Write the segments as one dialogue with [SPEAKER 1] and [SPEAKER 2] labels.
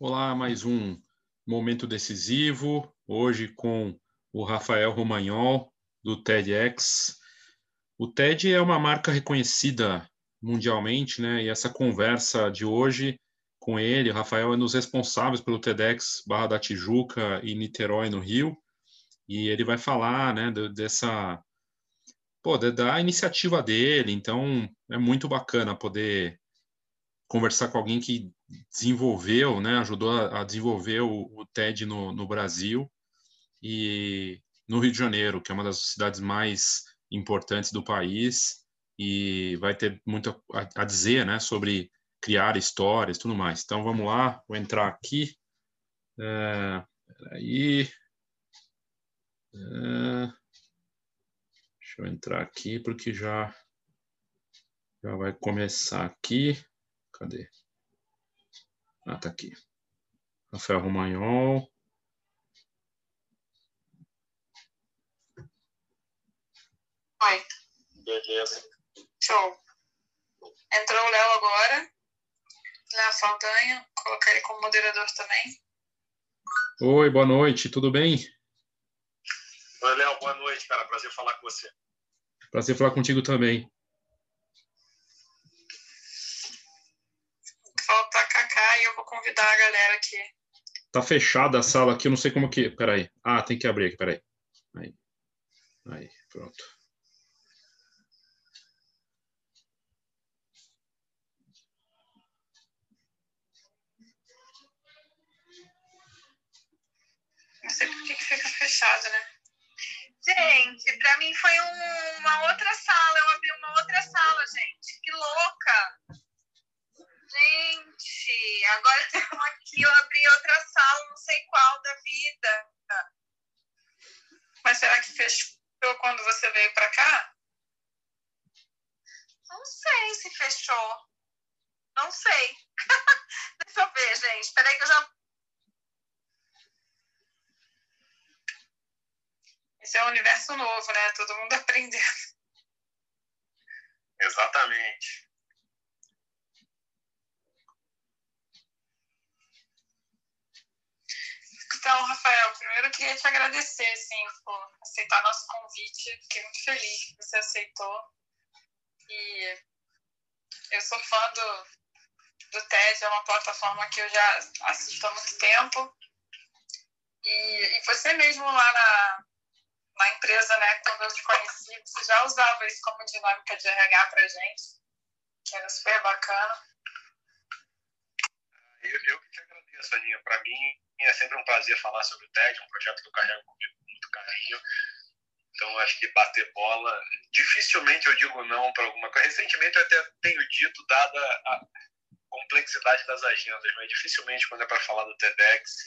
[SPEAKER 1] Olá, mais um momento decisivo, hoje com o Rafael Romagnol, do TEDx. O TED é uma marca reconhecida mundialmente, né? E essa conversa de hoje com ele, o Rafael é um dos responsáveis pelo TEDx Barra da Tijuca e Niterói, no Rio, e ele vai falar, né, dessa, pô, da iniciativa dele, então é muito bacana poder conversar com alguém que desenvolveu, né, ajudou a, desenvolver o, o TED no, no, Brasil e no Rio de Janeiro, que é uma das cidades mais importantes do país e vai ter muito a, a dizer, né, sobre criar histórias, tudo mais. Então vamos lá, vou entrar aqui. É, aí, é, deixa eu entrar aqui porque já já vai começar aqui. Cadê? Ah, tá aqui. Rafael Romagnol.
[SPEAKER 2] Oi.
[SPEAKER 3] Beleza.
[SPEAKER 2] Show. Entrou o Léo agora. Léo Saldanha. Colocar ele como moderador também.
[SPEAKER 1] Oi, boa noite. Tudo bem?
[SPEAKER 3] Oi, Léo. Boa noite, cara. Prazer falar com você.
[SPEAKER 1] Prazer falar contigo também.
[SPEAKER 2] Falta Kaká e eu vou convidar a galera aqui.
[SPEAKER 1] Tá fechada a sala aqui, eu não sei como que. Peraí. Ah, tem que abrir aqui, peraí. Aí. Aí, pronto.
[SPEAKER 2] Não sei por que fica fechado, né?
[SPEAKER 4] Gente, pra mim foi um, uma outra sala. Eu abri uma outra sala, gente. Que louca! Gente, agora estamos aqui. Eu abri outra sala, não sei qual da vida.
[SPEAKER 2] Mas será que fechou quando você veio pra cá?
[SPEAKER 4] Não sei se fechou. Não sei. Deixa eu ver, gente. Espera que eu já
[SPEAKER 2] Esse é um universo novo, né? Todo mundo aprendendo.
[SPEAKER 3] Exatamente.
[SPEAKER 2] Então, Rafael, primeiro eu queria te agradecer assim, por aceitar nosso convite. Fiquei muito feliz que você aceitou. E eu sou fã do, do TED, é uma plataforma que eu já assisto há muito tempo. E, e você mesmo lá na, na empresa, né, quando eu te conheci, você já usava isso como dinâmica de RH para gente, que era super bacana.
[SPEAKER 3] Eu, eu que te agradeço, Aninha. Para mim é sempre um prazer falar sobre o TED, um projeto que eu carrego comigo com muito carinho. Então, acho que bater bola, dificilmente eu digo não para alguma coisa. Recentemente eu até tenho dito, dada a complexidade das agendas, mas dificilmente quando é para falar do TEDx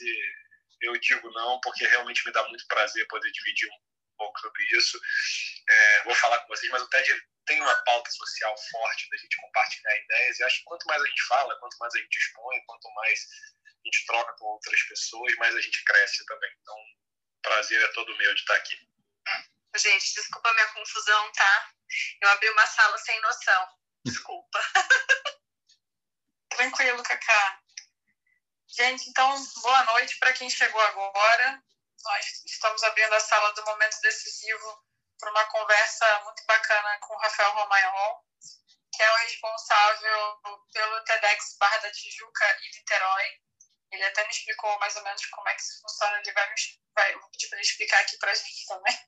[SPEAKER 3] eu digo não, porque realmente me dá muito prazer poder dividir pouco sobre isso. É, vou falar com vocês, mas o TED tem uma pauta social forte da gente compartilhar ideias. E acho que quanto mais a gente fala, quanto mais a gente expõe, quanto mais a gente troca com outras pessoas, mais a gente cresce também. Então, prazer é todo meu de estar aqui.
[SPEAKER 4] Gente, desculpa a minha confusão, tá? Eu abri uma sala sem noção. Desculpa.
[SPEAKER 2] Tranquilo, Cacá. Gente, então, boa noite para quem chegou agora nós estamos abrindo a sala do Momento Decisivo para uma conversa muito bacana com o Rafael Romagnol, que é o responsável pelo TEDx Barra da Tijuca e Niterói. Ele até me explicou mais ou menos como é que isso funciona, ele vai, me, vai para ele explicar aqui para a gente também,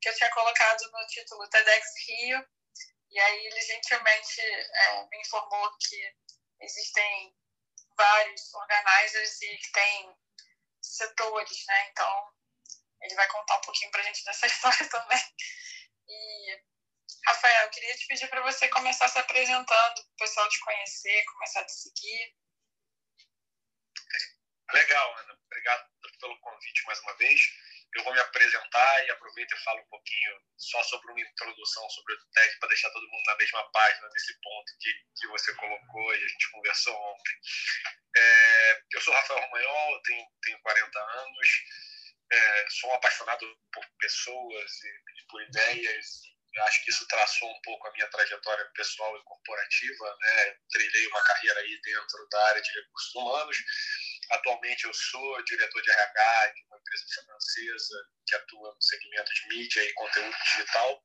[SPEAKER 2] que eu tinha colocado no título TEDx Rio, e aí ele gentilmente é, me informou que existem vários organizers e que tem setores, né? Então, ele vai contar um pouquinho para a gente dessa história também. E, Rafael, eu queria te pedir para você começar se apresentando, o pessoal te conhecer, começar a te seguir.
[SPEAKER 3] Legal, Ana. Obrigado pelo convite mais uma vez. Eu vou me apresentar e aproveito e falo um pouquinho só sobre uma introdução sobre o TED para deixar todo mundo na mesma página desse ponto que, que você colocou e a gente conversou ontem. É, eu sou Rafael Romagnol, tenho, tenho 40 anos, é, sou apaixonado por pessoas e, e por ideias. Acho que isso traçou um pouco a minha trajetória pessoal e corporativa, né? Trilhei uma carreira aí dentro da área de recursos humanos. Atualmente eu sou diretor de RH de uma empresa francesa que atua no segmento de mídia e conteúdo digital,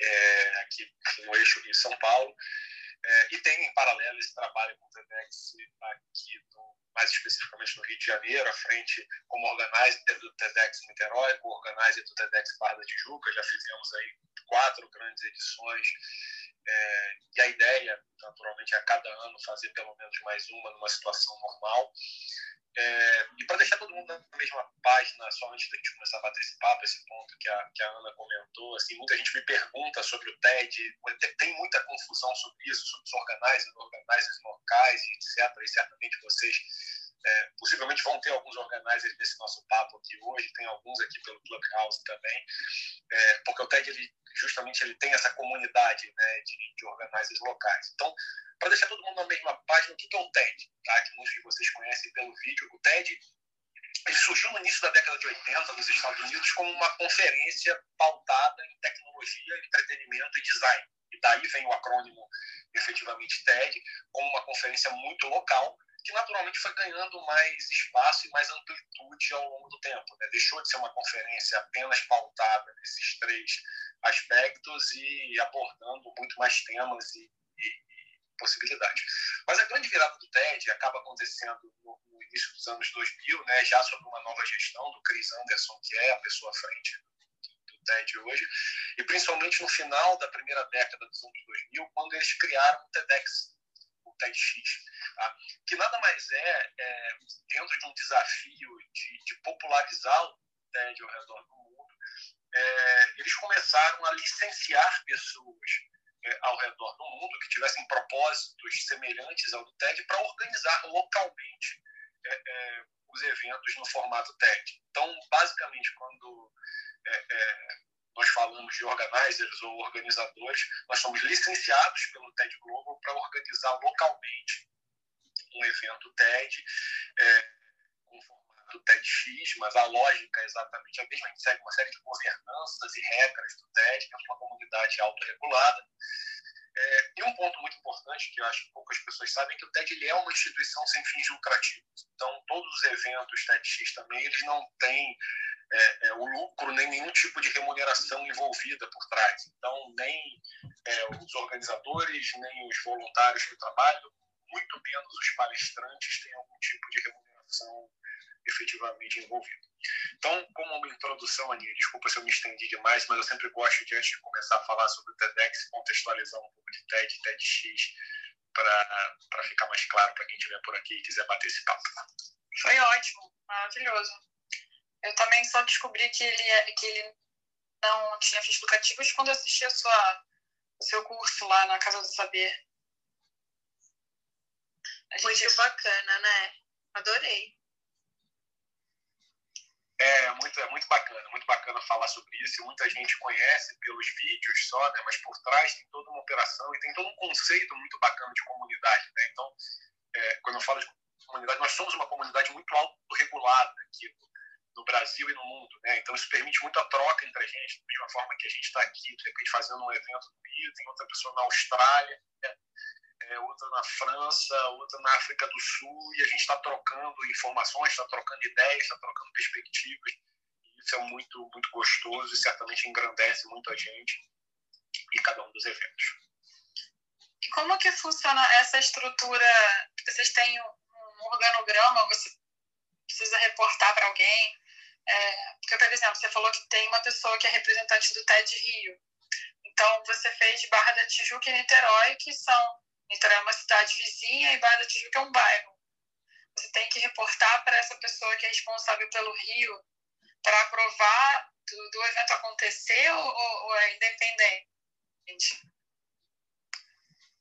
[SPEAKER 3] é, aqui no eixo Rio São Paulo. É, e tem em paralelo esse trabalho com o TEDx aqui, no, mais especificamente no Rio de Janeiro, à frente como organizer do TEDx Niterói, como organizer do TEDx Barra da Tijuca. Já fizemos aí quatro grandes edições. É, e a ideia, naturalmente, é a cada ano fazer pelo menos mais uma numa situação normal. É, e para deixar todo mundo na mesma página, só antes da gente começar a bater esse papo, esse ponto que a, que a Ana comentou, assim, muita gente me pergunta sobre o TED, tem muita confusão sobre isso, sobre os organizers, organizers locais, etc. E certamente vocês é, possivelmente vão ter alguns organizers nesse nosso papo aqui hoje, tem alguns aqui pelo Clubhouse também, é, porque o TED ele, justamente ele tem essa comunidade né, de, de organizers locais. Então, para deixar todo mundo na mesma página, o que é o TED? Tá? Que muitos de vocês conhecem pelo vídeo. O TED ele surgiu no início da década de 80 nos Estados Unidos como uma conferência pautada em tecnologia, entretenimento e design. E daí vem o acrônimo, efetivamente, TED, como uma conferência muito local, que naturalmente foi ganhando mais espaço e mais amplitude ao longo do tempo. Né? Deixou de ser uma conferência apenas pautada nesses três aspectos e abordando muito mais temas e, possibilidade. Mas a grande virada do TED acaba acontecendo no, no início dos anos 2000, né, já sob uma nova gestão do Chris Anderson, que é a pessoa à frente do, TED hoje, e principalmente no final da primeira década dos anos 2000, quando eles criaram o TEDx, TEDx, tá? que nada mais é, é, dentro de um desafio de, de popularizar o TED ao redor do mundo, é, eles começaram a licenciar pessoas é, ao redor do mundo que tivessem propósitos semelhantes ao do TED para organizar localmente é, é, os eventos no formato TED. Então, basicamente, quando é, nós falamos de organizers ou organizadores, nós somos licenciados pelo TED Global para organizar localmente um evento TED é, com formato TEDx, mas a lógica é exatamente a mesma. A gente segue uma série de governanças e regras do TED, que é uma comunidade autorregulada. É, e um ponto muito importante que eu acho que poucas pessoas sabem é que o TED ele é uma instituição sem fins lucrativos. Então, todos os eventos TEDx também eles não têm é, é, o lucro nem nenhum tipo de remuneração envolvida por trás. Então, nem é, os organizadores, nem os voluntários que trabalham, muito menos os palestrantes têm algum tipo de remuneração efetivamente envolvido. Então, como uma introdução, Aninha, desculpa se eu me estendi demais, mas eu sempre gosto de, antes de começar a falar sobre o TEDx, contextualizar um pouco de TED, TEDx, para ficar mais claro para quem estiver por aqui e quiser bater esse papo.
[SPEAKER 2] Foi ótimo, maravilhoso. Eu também só descobri que ele, é, que ele não tinha fins lucrativos quando eu assisti a sua, o seu curso lá na Casa do Saber.
[SPEAKER 4] Gente... Muito bacana, né? Adorei.
[SPEAKER 3] É muito, é muito bacana, muito bacana falar sobre isso. Muita gente conhece pelos vídeos só, né? mas por trás tem toda uma operação e tem todo um conceito muito bacana de comunidade. Né? Então, é, quando eu falo de comunidade, nós somos uma comunidade muito autorregulada aqui no Brasil e no mundo. Né? Então, isso permite muita troca entre a gente, da mesma forma que a gente está aqui, de repente, fazendo um evento no Rio, tem outra pessoa na Austrália. Né? é, outra na França, outra na África do Sul, e a gente está trocando informações, está trocando ideias, está trocando perspectivas. E isso é muito, muito gostoso e certamente engrandece muito a gente e cada um dos eventos.
[SPEAKER 2] Como que funciona essa estrutura? Vocês têm um organograma, você precisa reportar para alguém? É, porque, por exemplo, você falou que tem uma pessoa que é representante do TED Rio. Então, você fez Barra da Tijuca e Niterói, que são Niterói é uma cidade vizinha e Barra da Tijuca é um bairro. Você tem que reportar para essa pessoa que é responsável pelo Rio para aprovar do, do, evento acontecer ou, ou é independente?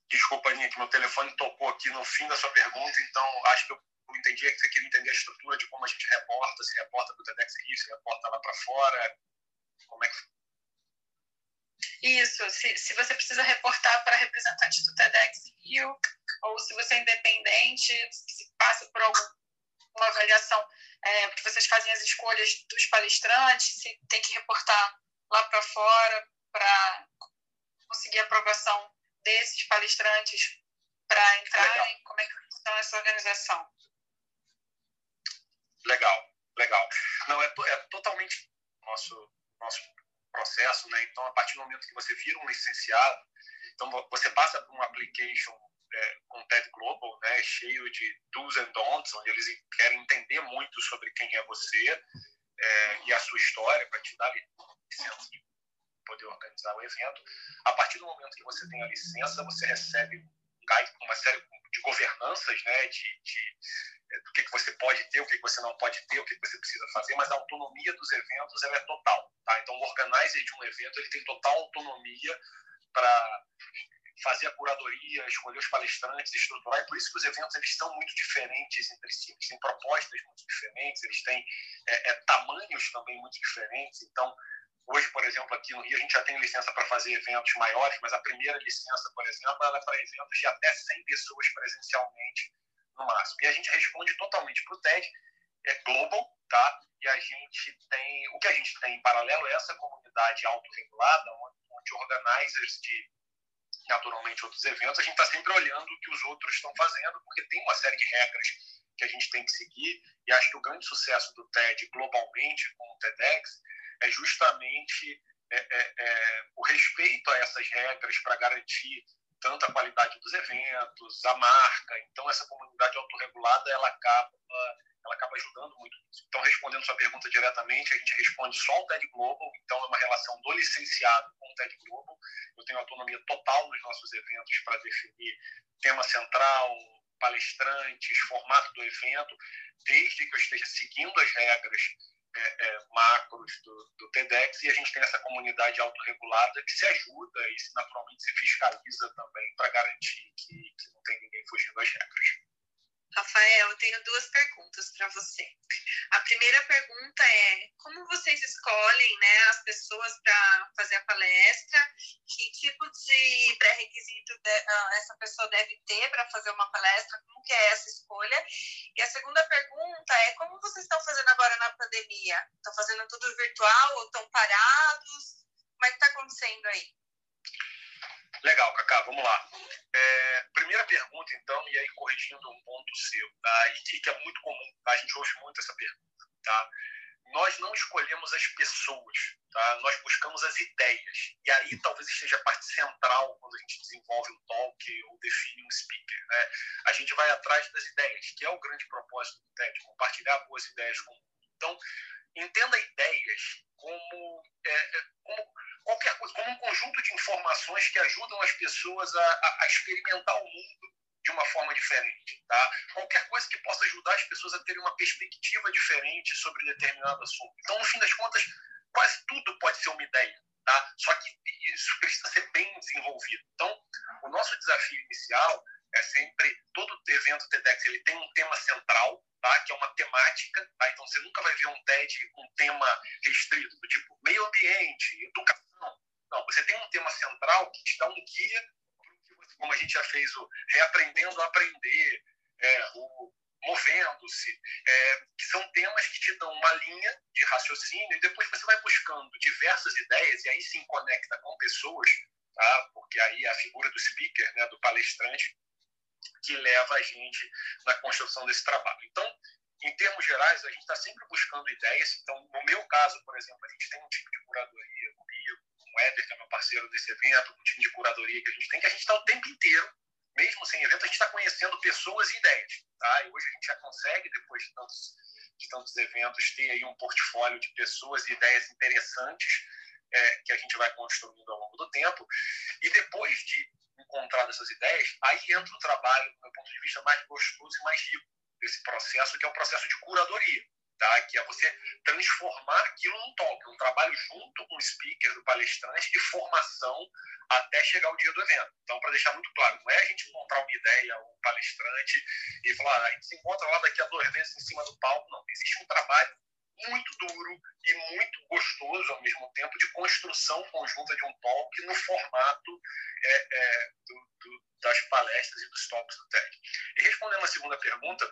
[SPEAKER 3] Desculpa, Aninha, que meu telefone tocou aqui no fim da sua pergunta, então acho que eu entendi que você queria entender a estrutura de como a gente reporta, se reporta para o TEDx Rio, se reporta lá para fora, como é que
[SPEAKER 2] isso, se, se você precisa reportar para representante do TEDx Rio, ou se você é independente, se passa por alguma avaliação, é, porque vocês fazem as escolhas dos palestrantes, se tem que reportar lá para fora. para conseguir a aprovação desses palestrantes para entrarem? Como é que funciona essa organização?
[SPEAKER 3] Legal, legal. Não, é, é totalmente nosso, nosso processo, né? Então, a partir do momento que você vira um licenciado, então você passa por um application é, com o TED Global, né, cheio de do's and don'ts, onde eles querem entender muito sobre quem é você é, e a sua história para te dar licença de poder organizar o evento. A partir do momento que você tem a licença, você recebe uma série de governanças, né, de, de do que, que você pode ter, o que, que você não pode ter, o que, que você precisa fazer, mas a autonomia dos eventos ela é total. Tá? Então, o organizer de um evento ele tem total autonomia para fazer a curadoria, escolher os palestrantes, estruturar. E por isso que os eventos eles são muito diferentes entre si. Eles têm propostas muito diferentes, eles têm é, é, tamanhos também muito diferentes. Então, hoje, por exemplo, aqui no Rio, a gente já tem licença para fazer eventos maiores, mas a primeira licença, por exemplo, ela é para eventos de até 100 pessoas presencialmente no máximo. E a gente responde totalmente para o TED, é global, tá? E a gente tem, o que a gente tem em paralelo é essa comunidade autorregulada, onde, organizers de naturalmente outros eventos, a gente está sempre olhando o que os outros estão fazendo, porque tem uma série de regras que a gente tem que seguir, e acho que o grande sucesso do TED globalmente, com o TEDx, é justamente é, é, é, o respeito a essas regras para garantir tanto a qualidade dos eventos, a marca. Então, essa comunidade autorregulada, ela acaba, ela acaba ajudando muito nisso. Então, respondendo sua pergunta diretamente, a gente responde só o TED Global, então é uma relação do licenciado com o TED Global. Eu tenho autonomia total nos nossos eventos para definir tema central, palestrantes, formato do evento, desde que eu esteja seguindo as regras é, é, macros do, do TEDx e a gente tem essa comunidade autorregulada que se ajuda e naturalmente se fiscaliza também para garantir que, que não tem ninguém fugindo das regras.
[SPEAKER 4] Rafael, eu tenho duas perguntas para você. A primeira pergunta é: como vocês escolhem né, as pessoas para fazer a palestra? Que tipo de pré-requisito uh, essa pessoa deve ter para fazer uma palestra? Como que é essa escolha? E a segunda pergunta é: como vocês estão fazendo agora na pandemia? Estão fazendo tudo virtual ou estão parados? Como é que está acontecendo aí?
[SPEAKER 3] Legal, Cacá, vamos lá. É, primeira pergunta, então, e aí corrigindo um ponto seu, tá? e que é muito comum, a gente ouve muito essa pergunta. Tá? Nós não escolhemos as pessoas, tá? nós buscamos as ideias. E aí talvez esteja a parte central quando a gente desenvolve um talk ou define um speaker. Né? A gente vai atrás das ideias, que é o grande propósito do TED, compartilhar boas ideias com o mundo. Então, entenda ideias como, é, é como qualquer coisa, como um conjunto de informações que ajudam as pessoas a, a, a experimentar o mundo de uma forma diferente. Tá? Qualquer coisa que possa ajudar as pessoas a terem uma perspectiva diferente sobre determinado assunto. Então, no fim das contas, quase tudo pode ser uma ideia. Tá? Só que isso precisa ser bem desenvolvido. Então, o nosso desafio inicial é sempre todo evento TEDx ele tem um tema central, tá? Que é uma temática, tá? Então você nunca vai ver um TED com um tema restrito, do tipo meio ambiente, educação. Não, você tem um tema central que te dá um guia, como a gente já fez o reaprendendo a aprender, é, o movendo-se, é, que são temas que te dão uma linha de raciocínio e depois você vai buscando diversas ideias e aí sim conecta com pessoas, tá? Porque aí a figura do speaker, né, do palestrante, que leva a gente na construção desse trabalho. Então, em termos gerais, a gente está sempre buscando ideias. Então, no meu caso, por exemplo, a gente tem um tipo de curadoria comigo, com o Éder, que é meu parceiro desse evento, um time de curadoria que a gente tem, que a gente está o tempo inteiro, mesmo sem evento, a gente está conhecendo pessoas e ideias. Tá? E hoje a gente já consegue, depois de tantos, de tantos eventos, ter aí um portfólio de pessoas e ideias interessantes é, que a gente vai construindo ao longo do tempo. E depois de encontrado essas ideias, aí entra o trabalho, do meu ponto de vista, mais gostoso e mais rico desse processo, que é o processo de curadoria. Tá? que é você transformar aquilo num talk, um trabalho junto com o speaker, do palestrante, de formação até chegar o dia do evento. Então, para deixar muito claro, não é a gente encontrar uma ideia, um palestrante e falar, ah, a gente se encontra lá daqui a dois meses em cima do palco. Não, existe um trabalho muito duro e muito gostoso ao mesmo tempo de construção conjunta de um talk no formato é, é, do, do, das palestras e dos talks do TED. E respondendo a segunda pergunta,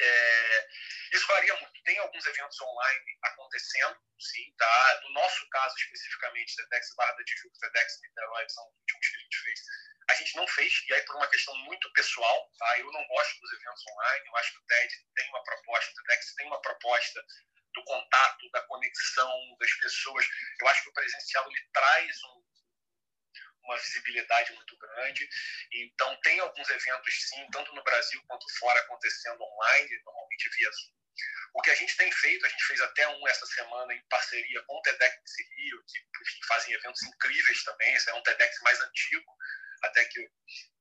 [SPEAKER 3] é, isso varia muito. Tem alguns eventos online acontecendo, sim, tá? No nosso caso, especificamente, TEDx Barra da Tijuca, TEDx Niterói, são os últimos que a gente fez, a gente não fez, e aí por uma questão muito pessoal, tá? Eu não gosto dos eventos online, eu acho que o TED tem uma proposta, o TEDx tem uma proposta do contato, da conexão das pessoas. Eu acho que o presencial ele traz um, uma visibilidade muito grande. Então, tem alguns eventos, sim, tanto no Brasil quanto fora, acontecendo online, normalmente via Zoom. O que a gente tem feito, a gente fez até um essa semana em parceria com o TEDx Rio, que enfim, fazem eventos incríveis também. Esse é um TEDx mais antigo até que,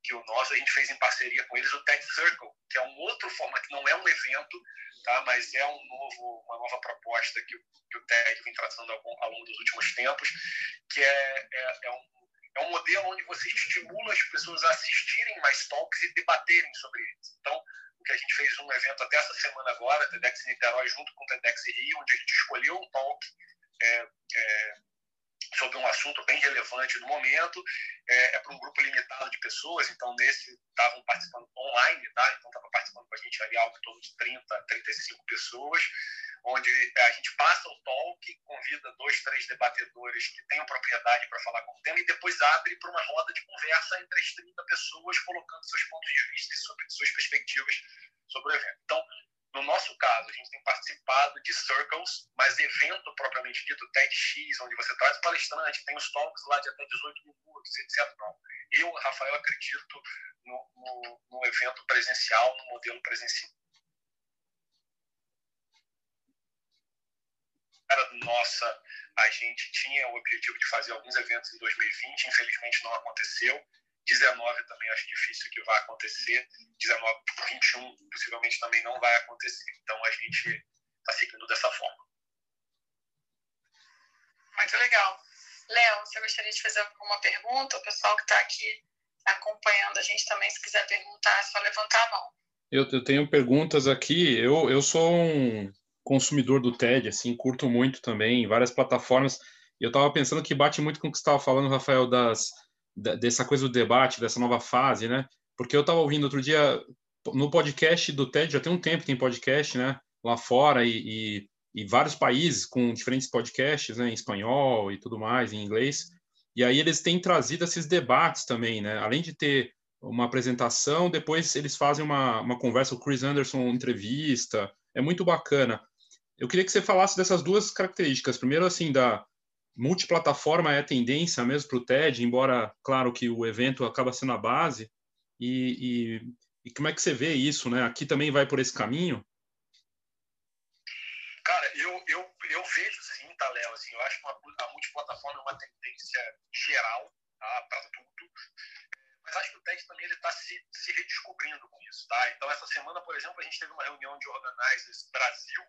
[SPEAKER 3] que o nosso. A gente fez em parceria com eles o TED Circle, que é um outro formato, que não é um evento, tá? mas é um novo, uma nova proposta que, que o TED vem tratando ao, ao longo dos últimos tempos, que é, é, é um é um modelo onde você estimula as pessoas a assistirem mais talks e debaterem sobre eles. Então, o que a gente fez um evento até essa semana agora, TEDx Niterói, junto com o TEDx Rio, onde a gente escolheu um talk é, é, sobre um assunto bem relevante no momento, é, é para um grupo limitado de pessoas, então nesse estavam participando online, tá? então estava participando com a gente ali algo em torno de 30, 35 pessoas, onde a gente passa o talk, convida dois, três debatedores que tenham propriedade para falar com o tema e depois abre para uma roda de conversa entre as 30 pessoas, colocando seus pontos de vista e sobre suas perspectivas sobre o evento. Então, no nosso caso, a gente tem participado de circles, mas evento propriamente dito, TEDx, onde você traz palestrante, tem os talks lá de até 18 minutos, etc. Não. Eu, Rafael, acredito no, no, no evento presencial, no modelo presencial. Era nossa, a gente tinha o objetivo de fazer alguns eventos em 2020, infelizmente não aconteceu. 19 também acho difícil que vá acontecer. 19 21 possivelmente também não vai acontecer. Então a gente está seguindo dessa forma.
[SPEAKER 2] Muito legal. Léo, você gostaria de fazer alguma pergunta? O pessoal que está aqui acompanhando a gente também, se quiser perguntar, é só levantar a mão.
[SPEAKER 1] Eu, eu tenho perguntas aqui. Eu, eu sou um consumidor do TED, assim, curto muito também, várias plataformas. Eu estava pensando que bate muito com o que você estava falando, Rafael, das dessa coisa do debate, dessa nova fase, né? Porque eu estava ouvindo outro dia no podcast do TED, já tem um tempo que tem podcast, né? Lá fora e, e, e, vários países com diferentes podcasts, né? Em espanhol e tudo mais, em inglês. E aí eles têm trazido esses debates também, né? Além de ter uma apresentação, depois eles fazem uma, uma conversa, o Chris Anderson entrevista, é muito bacana. Eu queria que você falasse dessas duas características. Primeiro, assim, da, multiplataforma é a tendência mesmo para o TED, embora, claro, que o evento acaba sendo a base. E, e, e, como é que você vê isso, né? Aqui também vai por esse caminho?
[SPEAKER 3] Cara, eu, eu, eu vejo sim, tá, Léo? Assim, eu acho que a multiplataforma é uma tendência geral tá, para tudo. Mas acho que o TED também está se, se redescobrindo com isso. Tá? Então, essa semana, por exemplo, a gente teve uma reunião de organizers Brasil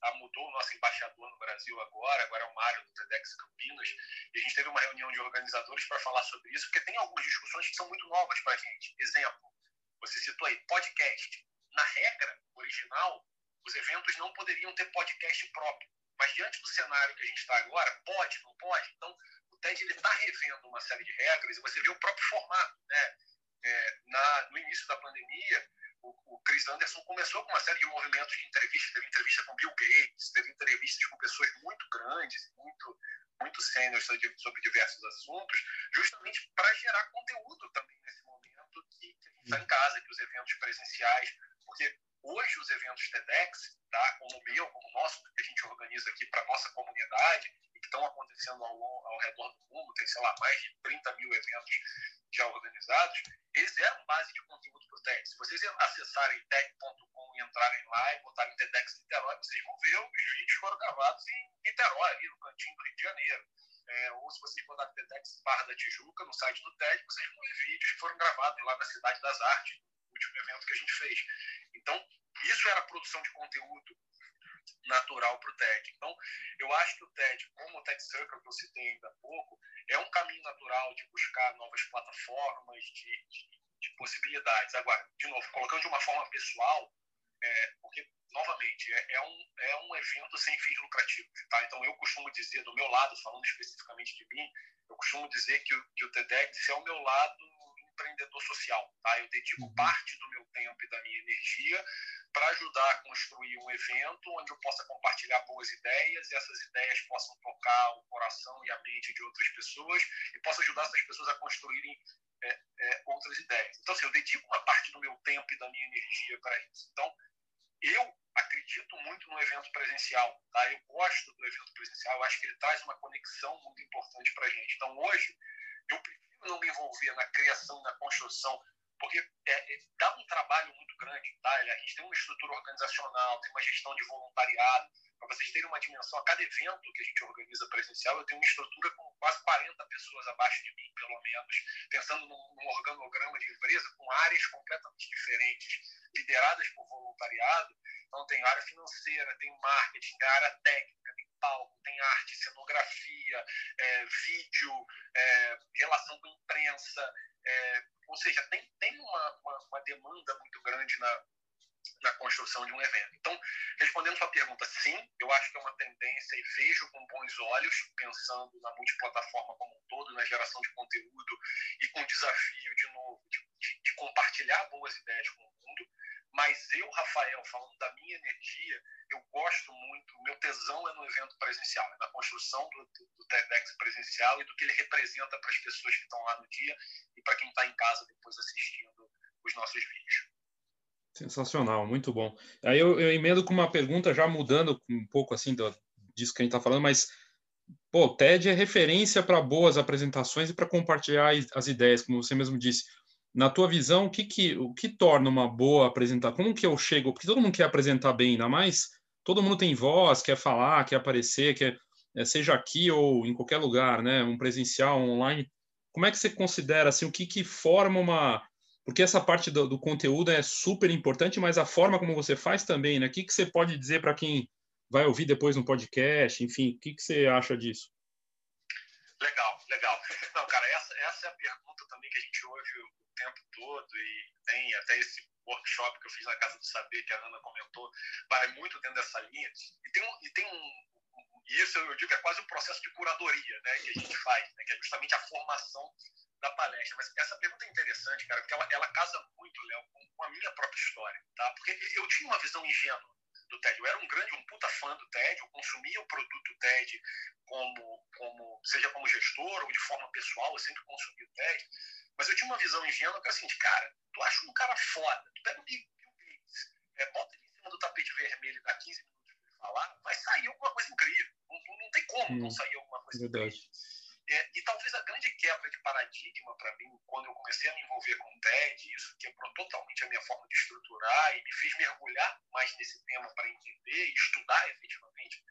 [SPEAKER 3] Tá, mudou o nosso embaixador no Brasil agora, agora é o Mário do TEDx Campinas, e a gente teve uma reunião de organizadores para falar sobre isso, porque tem algumas discussões que são muito novas para a gente. Exemplo, você citou aí, podcast. Na regra original, os eventos não poderiam ter podcast próprio, mas diante do cenário que a gente está agora, pode, não pode? Então, o TED está revendo uma série de regras, e você vê o próprio formato, né? É, na, no início da pandemia, o, o Chris Anderson começou com uma série de movimentos de entrevistas, teve entrevista com Bill Gates, teve entrevistas com pessoas muito grandes, muito muito sêniores sobre diversos assuntos, justamente para gerar conteúdo também nesse momento que, que a gente está em casa, que os eventos presenciais, porque hoje os eventos TEDx, tá, como o meu, como o nosso, que a gente organiza aqui para nossa comunidade e que estão acontecendo ao, ao redor do mundo, tem, sei lá, mais de 30 mil eventos já organizados, eles eram base de conteúdo para o TED. Se vocês acessarem TED.com e entrarem lá e botarem TEDx Niterói, vocês vão ver os vídeos foram gravados em Niterói, ali no cantinho do Rio de Janeiro. É, ou se vocês botarem TEDx Barra da Tijuca no site do TED, vocês vão ver vídeos que foram gravados lá na Cidade das Artes, no último evento que a gente fez. Então, isso era produção de conteúdo natural para o TED. Então, eu acho que o TED, como o TED Circle que eu citei ainda há pouco, é um caminho natural de buscar novas plataformas, de, de, de possibilidades. Agora, de novo, colocando de uma forma pessoal, é, porque, novamente, é, é, um, é um evento sem fins lucrativos. Tá? Então, eu costumo dizer, do meu lado, falando especificamente de mim, eu costumo dizer que, que o TEDx é o meu lado empreendedor social. Tá? Eu dedico uhum. parte do meu tempo e da minha energia para ajudar a construir um evento onde eu possa compartilhar boas ideias e essas ideias possam tocar o coração e a mente de outras pessoas e possa ajudar essas pessoas a construírem é, é, outras ideias. Então, assim, eu dedico uma parte do meu tempo e da minha energia para isso. Então, eu acredito muito no evento presencial, tá? Eu gosto do evento presencial, eu acho que ele traz uma conexão muito importante para a gente. Então, hoje, eu prefiro não me envolver na criação, na construção, porque é, é, dá um trabalho muito grande, tá? A gente tem uma estrutura organizacional, tem uma gestão de voluntariado, para vocês terem uma dimensão, a cada evento que a gente organiza presencial, eu tenho uma estrutura com quase 40 pessoas abaixo de mim, pelo menos, pensando num, num organograma de empresa com áreas completamente diferentes, lideradas por voluntariado. Então, tem área financeira, tem marketing, tem área técnica, tem palco, tem arte, cenografia, é, vídeo, é, relação com imprensa. É, ou seja, tem, tem uma, uma, uma demanda muito grande na, na construção de um evento. Então, respondendo sua pergunta, sim, eu acho que é uma tendência e vejo com bons olhos, pensando na multiplataforma como um todo, na geração de conteúdo e com o desafio, de novo, de, de, de compartilhar boas ideias com. Mas eu, Rafael, falando da minha energia, eu gosto muito, meu tesão é no evento presencial, é na construção do, do, do TEDx presencial e do que ele representa para as pessoas que estão lá no dia e para quem está em casa depois assistindo os nossos vídeos.
[SPEAKER 1] Sensacional, muito bom. Aí eu, eu emendo com uma pergunta, já mudando um pouco assim do, disso que a gente está falando, mas pô, o TED é referência para boas apresentações e para compartilhar as ideias, como você mesmo disse. Na tua visão, o que, que, o que torna uma boa apresentação? Como que eu chego? Porque todo mundo quer apresentar bem, ainda mais todo mundo tem voz, quer falar, quer aparecer, quer, é, seja aqui ou em qualquer lugar, né? Um presencial, online. Como é que você considera assim o que, que forma uma porque essa parte do, do, conteúdo é super importante, mas a forma como você faz também, né? O que, que você pode dizer para quem vai ouvir depois no podcast, enfim, o que, que você acha disso?
[SPEAKER 3] Legal, legal. Não, cara, essa, essa é a pergunta também que a gente ouve tempo todo e tem até esse workshop que eu fiz na Casa do Saber, que a Ana comentou, vai muito dentro dessa linha. E tem um, e tem um isso eu digo que é quase um processo de curadoria né, que a gente faz, né, que é justamente a formação da palestra. Mas essa pergunta é interessante, cara, porque ela, ela casa muito, Léo, com, a minha própria história, tá? Porque eu tinha uma visão ingênua do TED. Eu era um grande, um puta fã do TED, eu consumia o produto TED como, como, seja como gestor ou de forma pessoal, eu sempre consumi o TED. Mas eu tinha uma visão ingênua que é assim, de cara, tu acha um cara foda, tu pega o Bill Gates, é, bota ele em cima do tapete vermelho dá 15 minutos pra ele falar, vai sair alguma coisa incrível. Não, não, tem como hum, não sair alguma coisa
[SPEAKER 1] verdade.
[SPEAKER 3] incrível. É, e talvez a grande quebra de paradigma para mim, quando eu comecei a me envolver com o TED, isso quebrou totalmente a minha forma de estruturar e me fez mergulhar mais nesse tema para entender e estudar efetivamente,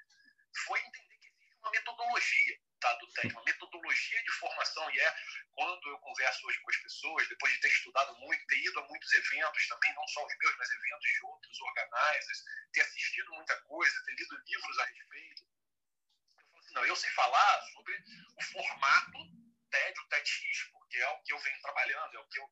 [SPEAKER 3] foi entender uma metodologia tá, do TED, uma metodologia de formação. E é quando eu converso hoje com as pessoas, depois de ter estudado muito, ter ido a muitos eventos também, não só os meus, mas eventos de outros organizers, ter assistido muita coisa, ter lido livros a respeito não, eu sei falar sobre o formato TED, o TEDx, porque é o que eu venho trabalhando, é o que eu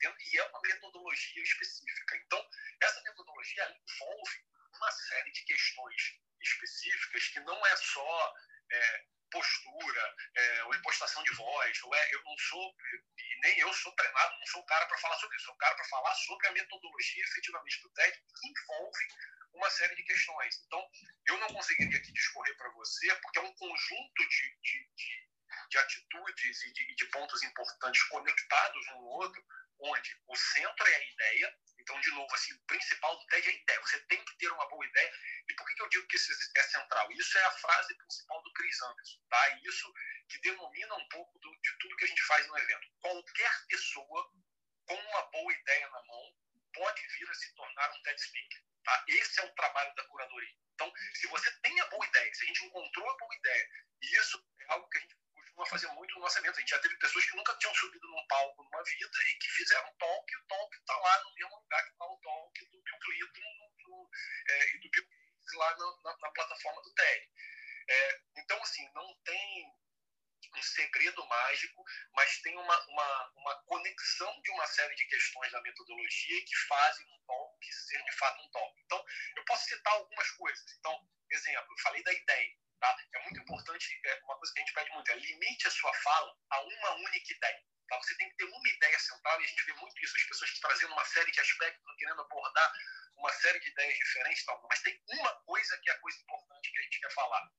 [SPEAKER 3] e é uma metodologia específica. Então, essa metodologia envolve uma série de questões específicas que não é só é, postura, é, ou impostação de voz, ou é, eu não sou, e nem eu sou treinado, não sou o cara para falar sobre isso, sou o cara para falar sobre a metodologia efetivamente do TED, que envolve uma série de questões. Então, eu não conseguiria aqui discorrer para você, porque é um conjunto de, de, de, de atitudes e de, de, pontos importantes conectados um no outro, onde o centro é a ideia. Então, de novo, assim, o principal do TED é a ideia. Você tem que ter uma boa ideia. E por que, que eu digo que isso é central? Isso é a frase principal do Chris Anderson. Tá? Isso que denomina um pouco do, de tudo que a gente faz no evento. Qualquer pessoa com uma boa ideia na mão pode vir a se tornar um TED Speaker. Tá? Esse é o trabalho da curadoria. Então, se você tem a boa ideia, se a gente encontrou a boa ideia, e isso é algo que a gente costuma fazer muito no evento. A gente já teve pessoas que nunca tinham subido num palco numa vida e que fizeram talk, e o talk está lá no mesmo lugar que está o talk do Bill Clinton é, e do Bill Gates lá na, na, na plataforma do TED. É, então, assim, não tem um segredo mágico, mas tem uma, uma, uma conexão de uma série de questões da metodologia que fazem um talk ser de fato um talk. Então, eu posso citar algumas coisas. Então, exemplo, eu falei da ideia. Tá? É muito importante, é uma coisa que a gente pede muito, é limite a sua fala a uma única ideia. Tá? Você tem que ter uma ideia central, e a gente vê muito isso, as pessoas trazendo uma série de aspectos, querendo abordar uma série de ideias diferentes, tal, mas tem uma coisa que é a coisa importante que a gente quer falar.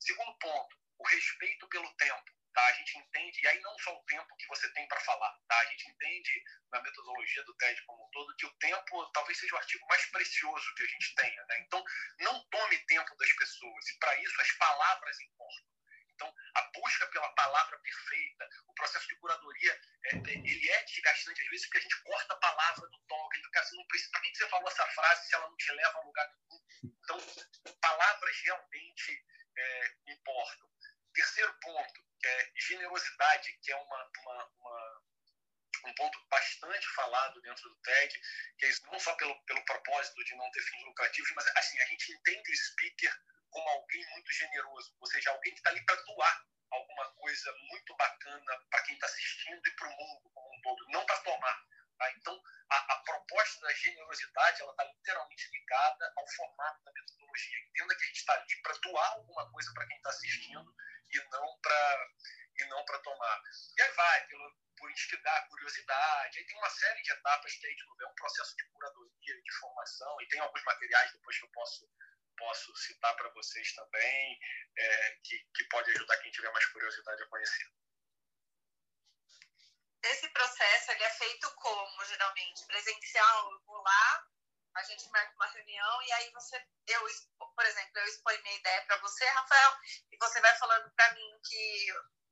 [SPEAKER 3] Segundo ponto, o respeito pelo tempo. Tá? A gente entende, e aí não só o tempo que você tem para falar, tá? a gente entende na metodologia do TED como um todo que o tempo talvez seja o artigo mais precioso que a gente tenha. Né? Então, não tome tempo das pessoas, e para isso as palavras importam. Então, a busca pela palavra perfeita, o processo de curadoria, é, é ele é desgastante às vezes porque a gente corta a palavra do tom, que assim, não precisa, para que você falou essa frase se ela não te leva a lugar nenhum? Então, palavras realmente é, importam. Terceiro ponto, é generosidade, que é uma, uma, uma, um ponto bastante falado dentro do TED, que é isso não só pelo, pelo propósito de não ter fins lucrativos, mas assim, a gente entende o speaker como alguém muito generoso, ou seja, alguém que está ali para doar alguma coisa muito bacana para quem está assistindo e para o mundo como um todo, não para tomar. Tá? Então, a, a, proposta da generosidade ela está literalmente ligada ao formato da metodologia. Entenda que a gente está ali para doar alguma coisa para quem está assistindo e não para e não para tomar. E aí vai pelo, por instigar curiosidade. Aí tem uma série de etapas que aí de novo é um processo de curadoria, de formação e tem alguns materiais depois que eu posso posso citar para vocês também, é, que, que pode ajudar quem tiver mais curiosidade a conhecer.
[SPEAKER 4] Esse processo ele é feito como, geralmente? Presencial, eu vou lá, a gente marca uma reunião e aí você, eu, por exemplo, eu exponho minha ideia para você, Rafael, e você vai falando para mim que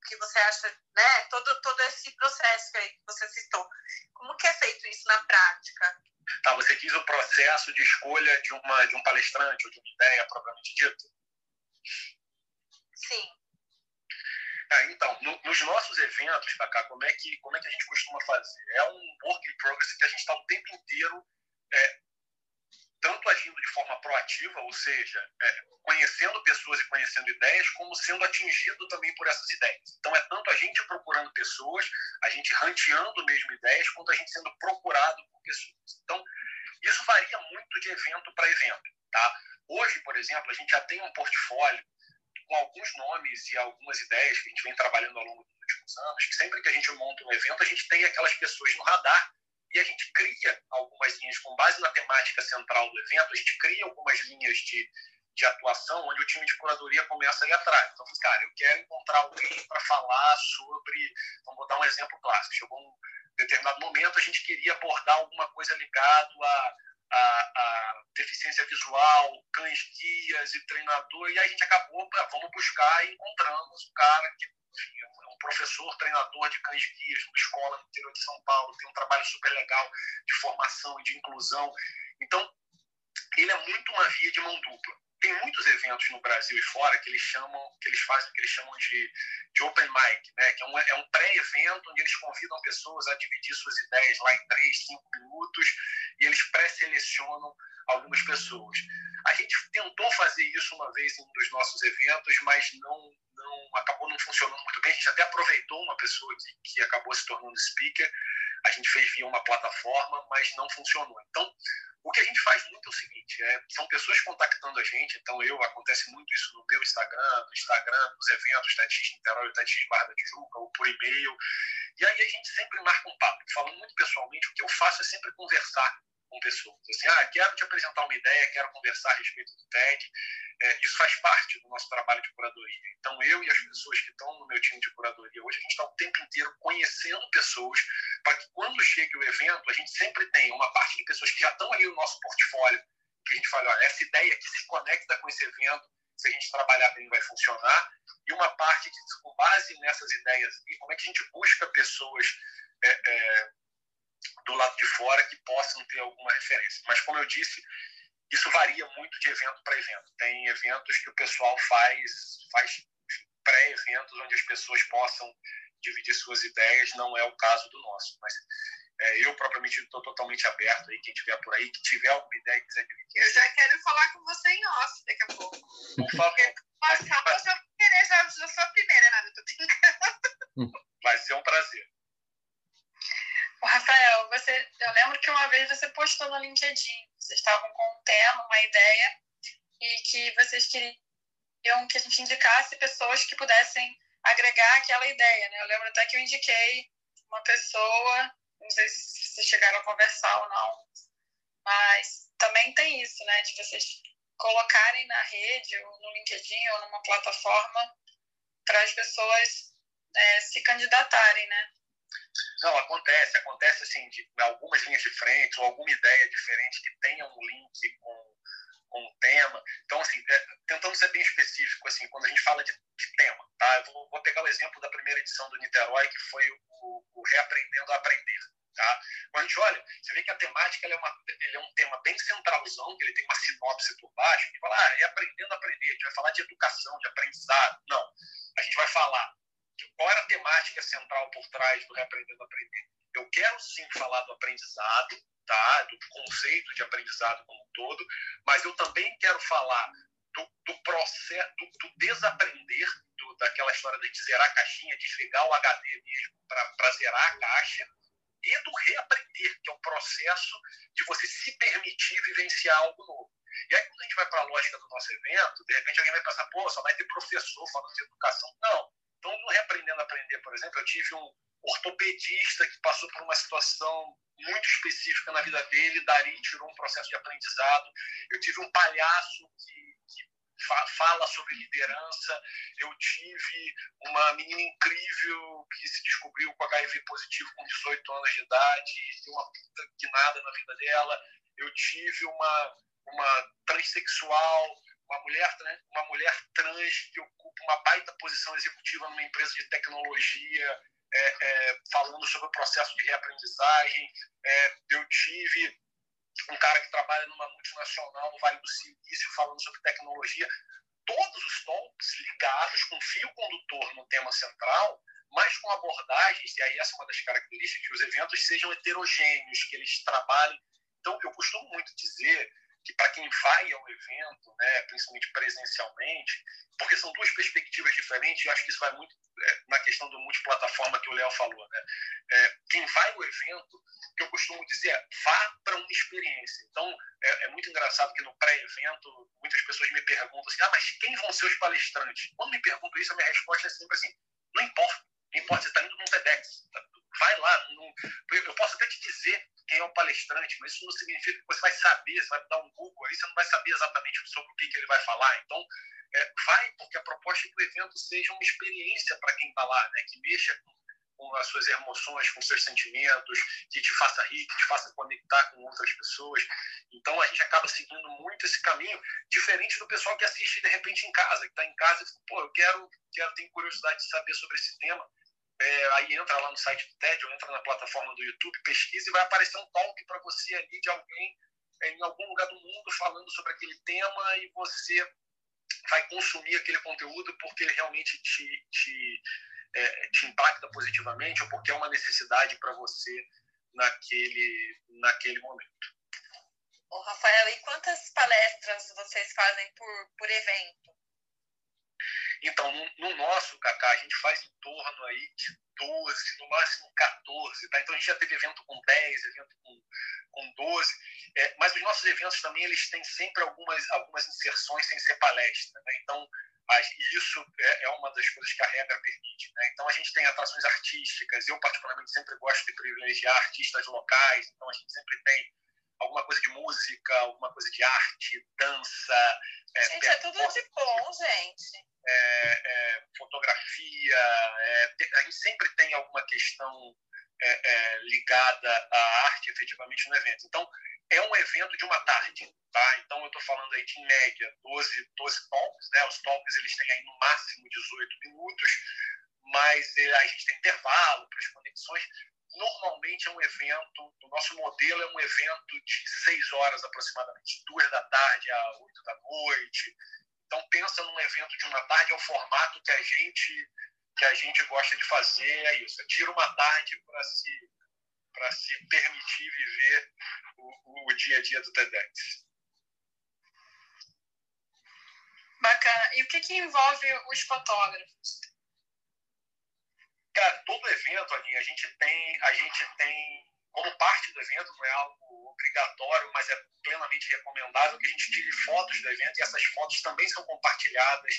[SPEAKER 4] que você acha, né, todo todo esse processo que você citou. Como que é feito isso na prática?
[SPEAKER 3] Tá, você quis o processo de escolha de uma de um palestrante ou de uma ideia propriamente dito?
[SPEAKER 4] Sim.
[SPEAKER 3] É, então, no, nos nossos eventos, Cacá, como é que como é que a gente costuma fazer? É um work in progress que a gente está o tempo inteiro é, tanto agindo de forma proativa, ou seja, é, conhecendo pessoas e conhecendo ideias, como sendo atingido também por essas ideias. Então, é tanto a gente procurando pessoas, a gente ranteando mesmo ideias, quanto a gente sendo procurado por pessoas. Então, isso varia muito de evento para evento. Tá? Hoje, por exemplo, a gente já tem um portfólio com alguns nomes e algumas ideias que a gente vem trabalhando ao longo dos últimos anos, que sempre que a gente monta um evento, a gente tem aquelas pessoas no radar e a gente cria algumas linhas com base na temática central do evento, a gente cria algumas linhas de, de atuação onde o time de curadoria começa a ir atrás. Então, cara, eu quero encontrar alguém para falar sobre. Vamos dar um exemplo clássico. Chegou um determinado momento, a gente queria abordar alguma coisa ligado a, a, a deficiência visual, cães guias e treinador, e aí a gente acabou, vamos buscar e encontramos um cara que enfim, professor, treinador de cães guias numa escola no interior de São Paulo, tem um trabalho super legal de formação e de inclusão. Então, ele é muito uma via de mão dupla. Tem muitos eventos no Brasil e fora que eles chamam, que eles fazem que eles chamam de, de open mic, né? que é um, é um pré-evento onde eles convidam pessoas a dividir suas ideias lá em três, cinco minutos e eles pré-selecionam algumas pessoas. A gente tentou fazer isso uma vez em um dos nossos eventos, mas não, não acabou não funcionando muito bem. A gente até aproveitou uma pessoa que, que acabou se tornando speaker. A gente fez via uma plataforma, mas não funcionou. Então, o que a gente faz muito é o seguinte: é, são pessoas contactando a gente. Então, eu acontece muito isso no meu Instagram, no Instagram dos eventos TEDx Niterói, TEDx Barra da Tijuca, ou por e-mail. E aí a gente sempre marca um papo. Falando muito pessoalmente, o que eu faço é sempre conversar com pessoas. Assim, ah, quero te apresentar uma ideia, quero conversar a respeito do TED. É, isso faz parte do nosso trabalho de curadoria. Então, eu e as pessoas que estão no meu time de curadoria hoje, a gente está o tempo inteiro conhecendo pessoas para que quando chegue o evento, a gente sempre tenha uma parte de pessoas que já estão ali no nosso portfólio, que a gente fala, olha, essa ideia que se conecta com esse evento, se a gente trabalhar bem, vai funcionar. E uma parte que, com base nessas ideias, como é que a gente busca pessoas é, é, do lado de fora que possam ter alguma referência. Mas, como eu disse, isso varia muito de evento para evento. Tem eventos que o pessoal faz, faz pré-eventos onde as pessoas possam dividir suas ideias, não é o caso do nosso. Mas é, eu, propriamente, estou totalmente aberto aí, quem tiver por aí, que tiver alguma ideia e quiser dividir.
[SPEAKER 4] Eu já quero falar com você em off daqui a pouco. Por favor. Passar, eu já sou a primeira, nada, tô brincando.
[SPEAKER 3] Vai ser um prazer.
[SPEAKER 2] O Rafael, você, eu lembro que uma vez você postou no LinkedIn, vocês estavam com um tema, uma ideia, e que vocês queriam que a gente indicasse pessoas que pudessem agregar aquela ideia, né? Eu lembro até que eu indiquei uma pessoa, não sei se vocês chegaram a conversar ou não, mas também tem isso, né? De vocês colocarem na rede, ou no LinkedIn, ou numa plataforma, para as pessoas é, se candidatarem, né?
[SPEAKER 3] Não, acontece, acontece assim, de algumas linhas de frente, ou alguma ideia diferente que tenha um link com, com o tema. Então, assim, é, tentando ser bem específico, assim, quando a gente fala de, de tema, tá? Eu vou, vou, pegar o exemplo da primeira edição do Niterói, que foi o, o Reaprendendo a Aprender. Tá? Quando a gente olha, você vê que a temática é, uma, é um tema bem centralzão, que ele tem uma sinopse por baixo, que fala, ah, é aprendendo a aprender, a gente vai falar de educação, de aprendizado. Não, a gente vai falar qual era a temática central por trás do Reaprendendo a Aprender. Eu quero sim falar do aprendizado, tá? do conceito de aprendizado como um todo, mas eu também quero falar do, do processo, do, do desaprender, do, daquela história de zerar a caixinha, desligar o HD mesmo para zerar a caixa, e do reaprender, que é o processo de você se permitir vivenciar algo novo. E aí, quando a gente vai para a lógica do nosso evento, de repente alguém vai pensar, pô, só vai ter professor falando de educação. Não. Então, no Reaprendendo a Aprender, por exemplo, eu tive um ortopedista que passou por uma situação muito específica na vida dele, dali tirou um processo de aprendizado. Eu tive um palhaço que, que fa fala sobre liderança. Eu tive uma menina incrível que se descobriu com HIV positivo com 18 anos de idade, deu uma puta guinada na vida dela. Eu tive uma, uma transexual uma mulher, uma mulher trans que ocupa uma baita posição executiva numa empresa de tecnologia, é, é, falando sobre o processo de reaprendizagem. É, eu tive um cara que trabalha numa multinacional no Vale do Silício falando sobre tecnologia. Todos os tops ligados com fio condutor no tema central, mas com abordagens, e aí essa é uma das características, que os eventos sejam heterogêneos, que eles trabalhem. Então, eu costumo muito dizer que para quem vai ao evento, né, principalmente presencialmente, porque são duas perspectivas diferentes, e acho que isso vai muito é, na questão do multiplataforma que o Léo falou. Né? É, quem vai ao evento, que eu costumo dizer é vá para uma experiência. Então, é, é muito engraçado que no pré-evento, muitas pessoas me perguntam assim, ah, mas quem vão ser os palestrantes? Quando me perguntam isso, a minha resposta é sempre assim, não importa, não importa, você está indo num TEDx, tá? vai lá, eu posso até te dizer quem é o palestrante, mas isso não significa que você vai saber, você vai dar um Google aí, você não vai saber exatamente sobre o que, que ele vai falar. Então, é, vai, porque a proposta é que o evento seja uma experiência para quem está lá, né, que mexa com, com, as suas emoções, com seus sentimentos, que te faça rir, que te faça conectar com outras pessoas. Então, a gente acaba seguindo muito esse caminho, diferente do pessoal que assiste de repente em casa, que está em casa e fala, pô, eu quero, quero, tenho curiosidade de saber sobre esse tema é, aí entra lá no site do TED ou entra na plataforma do YouTube, pesquisa e vai aparecer um talk para você ali de alguém é, em algum lugar do mundo falando sobre aquele tema e você vai consumir aquele conteúdo porque ele realmente te, te, é, te impacta positivamente ou porque é uma necessidade para você naquele, naquele momento.
[SPEAKER 4] Ô, Rafael, e quantas palestras vocês fazem por, por evento?
[SPEAKER 3] Então, no, no nosso, Cacá, a gente faz em torno aí de 12, no máximo 14, tá? Então a gente já teve evento com 10, evento com, com 12, é, mas os nossos eventos também eles têm sempre algumas, algumas inserções sem ser palestra, né? Então isso é, é, uma das coisas que a regra permite, né? Então a gente tem atrações artísticas, eu particularmente sempre gosto de privilegiar artistas locais, então a gente sempre tem alguma coisa de música, alguma coisa de arte, dança.
[SPEAKER 4] É, gente, é tudo de bom, gente.
[SPEAKER 3] É, é, fotografia, é, a gente sempre tem alguma questão é, é, ligada à arte efetivamente no evento. Então, é um evento de uma tarde, tá? Então, eu estou falando aí de, em média, 12, 12 talks, né? Os talks, eles têm aí no máximo 18 minutos, mas a gente tem intervalo para as conexões normalmente é um evento, o nosso modelo é um evento de seis horas aproximadamente, duas da tarde a oito da noite. Então pensa num evento de uma tarde, é o formato que a gente que a gente gosta de fazer, é isso, é tira uma tarde para se para se permitir viver o, o dia a dia do TEDx.
[SPEAKER 2] Bacana. E o que, que envolve os fotógrafos?
[SPEAKER 3] Cara, todo evento, ali a gente tem, a gente tem como parte do evento, não é algo obrigatório, mas é plenamente recomendável que a gente tire fotos do evento e essas fotos também são compartilhadas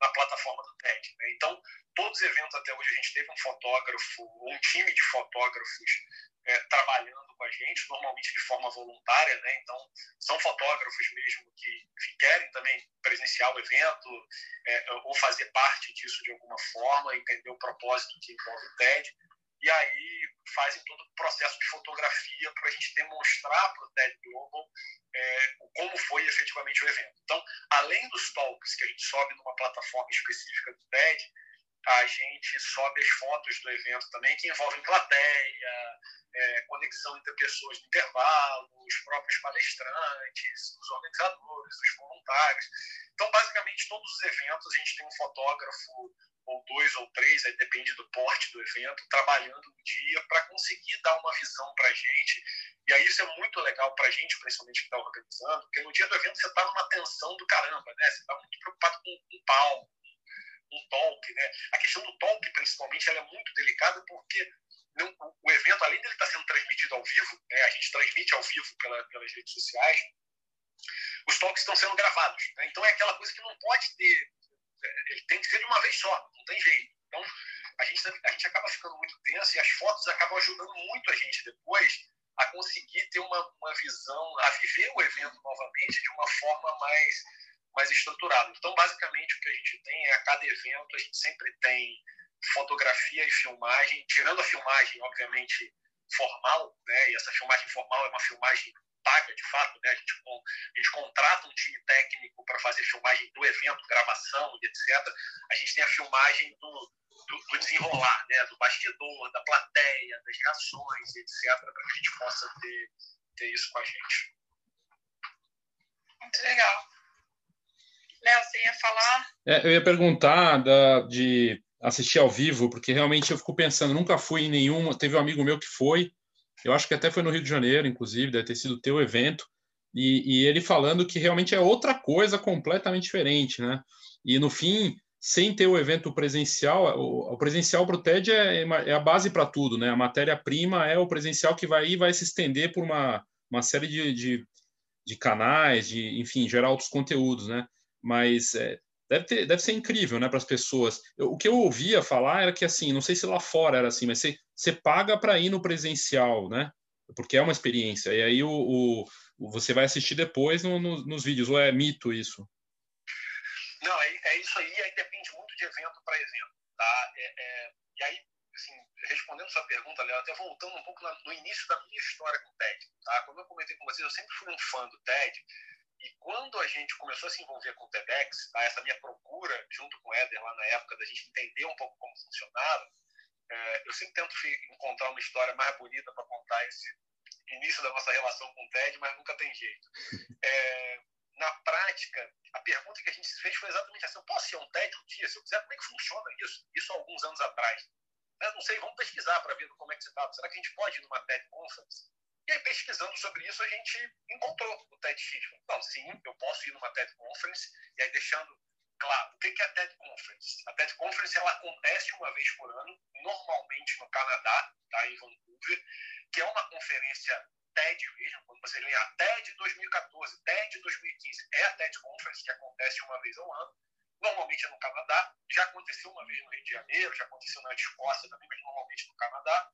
[SPEAKER 3] na plataforma do TED. Né? Então, todos os eventos até hoje a gente teve um fotógrafo, um time de fotógrafos é, trabalhando com a gente, normalmente de forma voluntária, né? Então, são fotógrafos mesmo que, que querem também presenciar o evento é, ou fazer parte disso de alguma forma, entender o propósito que envolve o TED e aí fazem todo o processo de fotografia para a gente demonstrar para o TED Global é, como foi efetivamente o evento. Então, além dos talks que a gente sobe numa plataforma específica do TED, a gente sobe as fotos do evento também, que envolvem plateia, é, conexão entre pessoas no intervalo, os próprios palestrantes, os organizadores, os voluntários. Então, basicamente, todos os eventos a gente tem um fotógrafo ou dois ou três, aí depende do porte do evento, trabalhando no dia para conseguir dar uma visão para a gente. E aí isso é muito legal para a gente, principalmente que está organizando, porque no dia do evento você está numa tensão do caramba, né? Você está muito preocupado com um palco, um talk, né? A questão do talk, principalmente, ela é muito delicada porque não, o evento, além dele estar tá sendo transmitido ao vivo, né? a gente transmite ao vivo pela, pelas redes sociais, os talks estão sendo gravados. Né? Então é aquela coisa que não pode ter ele tem que ser de uma vez só, não tem jeito. Então, a gente, a gente acaba ficando muito tenso e as fotos acabam ajudando muito a gente depois a conseguir ter uma, uma visão, a viver o evento novamente de uma forma mais, mais estruturada. Então, basicamente, o que a gente tem é a cada evento, a gente sempre tem fotografia e filmagem, tirando a filmagem, obviamente, formal, né? E essa filmagem formal é uma filmagem paga de fato, né? A gente, a gente contrata um time técnico para fazer filmagem do evento, gravação e etc. A gente tem a filmagem do, do, do, desenrolar, né? Do bastidor, da plateia, das reações, etc. Para que a gente possa ter, ter isso com a gente.
[SPEAKER 2] Muito legal. Léo, você ia falar?
[SPEAKER 1] É, eu ia perguntar da, de assistir ao vivo, porque realmente eu fico pensando, nunca fui em nenhum. Teve um amigo meu que foi, eu acho que até foi no Rio de Janeiro, inclusive, deve ter sido teu evento, e, e ele falando que realmente é outra coisa completamente diferente, né? E no fim, sem ter o evento presencial, o, o presencial para o TED é, é, a base para tudo, né? A matéria-prima é o presencial que vai vai se estender por uma, uma série de, de, de canais, de, enfim, gerar outros conteúdos, né? Mas é, deve, ter, deve ser incrível, né, para as pessoas. Eu, o que eu ouvia falar era que, assim, não sei se lá fora era assim, mas você, você paga para ir no presencial, né? Porque é uma experiência. E aí o, o você vai assistir depois no, no, nos vídeos, ou é mito isso?
[SPEAKER 3] Não, é, é isso aí, aí depende muito de evento para evento, tá? É, é, e aí, assim, respondendo sua pergunta, Léo, até voltando um pouco no início da minha história com o TED, tá? Como eu comentei com vocês, eu sempre fui um fã do TED, e quando a gente começou a se envolver com o TEDx, tá? essa minha procura, junto com o Éder, lá na época, da gente entender um pouco como funcionava, é, eu sempre tento encontrar uma história mais bonita para contar esse início da nossa relação com o TED, mas nunca tem jeito. É, na prática, a pergunta que a gente fez foi exatamente essa: eu posso a um TED um dia? Se eu quiser, como é que funciona isso? Isso há alguns anos atrás. Eu não sei, vamos pesquisar para ver como é que você está. Será que a gente pode ir numa TED Conference? E aí, pesquisando sobre isso, a gente encontrou o TED X. Não, sim, eu posso ir numa TED Conference, e aí deixando claro, o que é a TED Conference? A TED Conference ela acontece uma vez por ano, normalmente no Canadá, tá, em Vancouver, que é uma conferência TED mesmo, quando você lê a TED 2014, TED 2015, é a TED Conference que acontece uma vez ao ano, normalmente é no Canadá, já aconteceu uma vez no Rio de Janeiro, já aconteceu na Escócia também, mas normalmente no Canadá,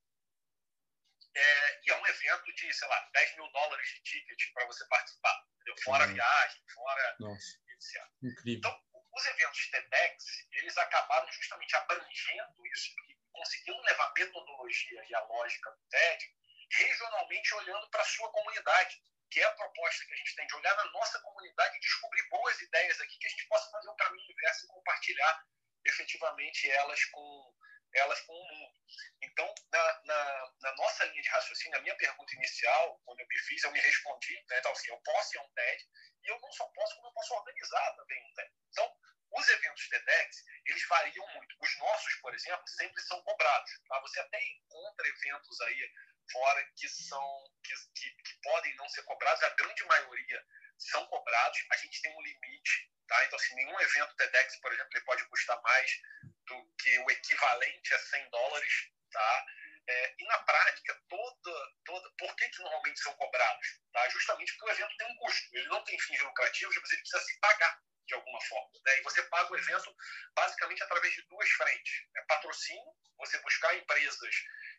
[SPEAKER 3] é, e é um evento de, sei lá, 10 mil dólares de ticket para você participar. Entendeu? Fora uhum. viagem, fora
[SPEAKER 1] Nossa.
[SPEAKER 3] etc.
[SPEAKER 1] Incrível.
[SPEAKER 3] Então, os eventos TEDx, eles acabaram justamente abrangendo isso conseguindo levar a metodologia e a lógica do TED regionalmente olhando para a sua comunidade, que é a proposta que a gente tem de olhar na nossa comunidade e descobrir boas ideias aqui que a gente possa fazer um caminho inverso e compartilhar efetivamente elas com, elas com o mundo. Então, na, na, na, nossa linha de raciocínio, a minha pergunta inicial, quando eu me fiz, eu me respondi, né, então, assim, eu posso ir a um TED, e eu não só posso, como eu posso organizar também um TED. Então, os eventos TEDx, eles variam muito. Os nossos, por exemplo, sempre são cobrados. Tá? Você até encontra eventos aí fora que são que, que, que podem não ser cobrados, a grande maioria são cobrados. A gente tem um limite Tá? Então, assim, nenhum evento TEDx, por exemplo, ele pode custar mais do que o equivalente a 100 dólares. Tá? É, e na prática, toda, toda, por que, que normalmente são cobrados? Tá? Justamente porque o evento tem um custo. Ele não tem fins lucrativos, mas ele precisa se pagar de alguma forma. Né? E você paga o evento basicamente através de duas frentes. Né? Patrocínio, você buscar empresas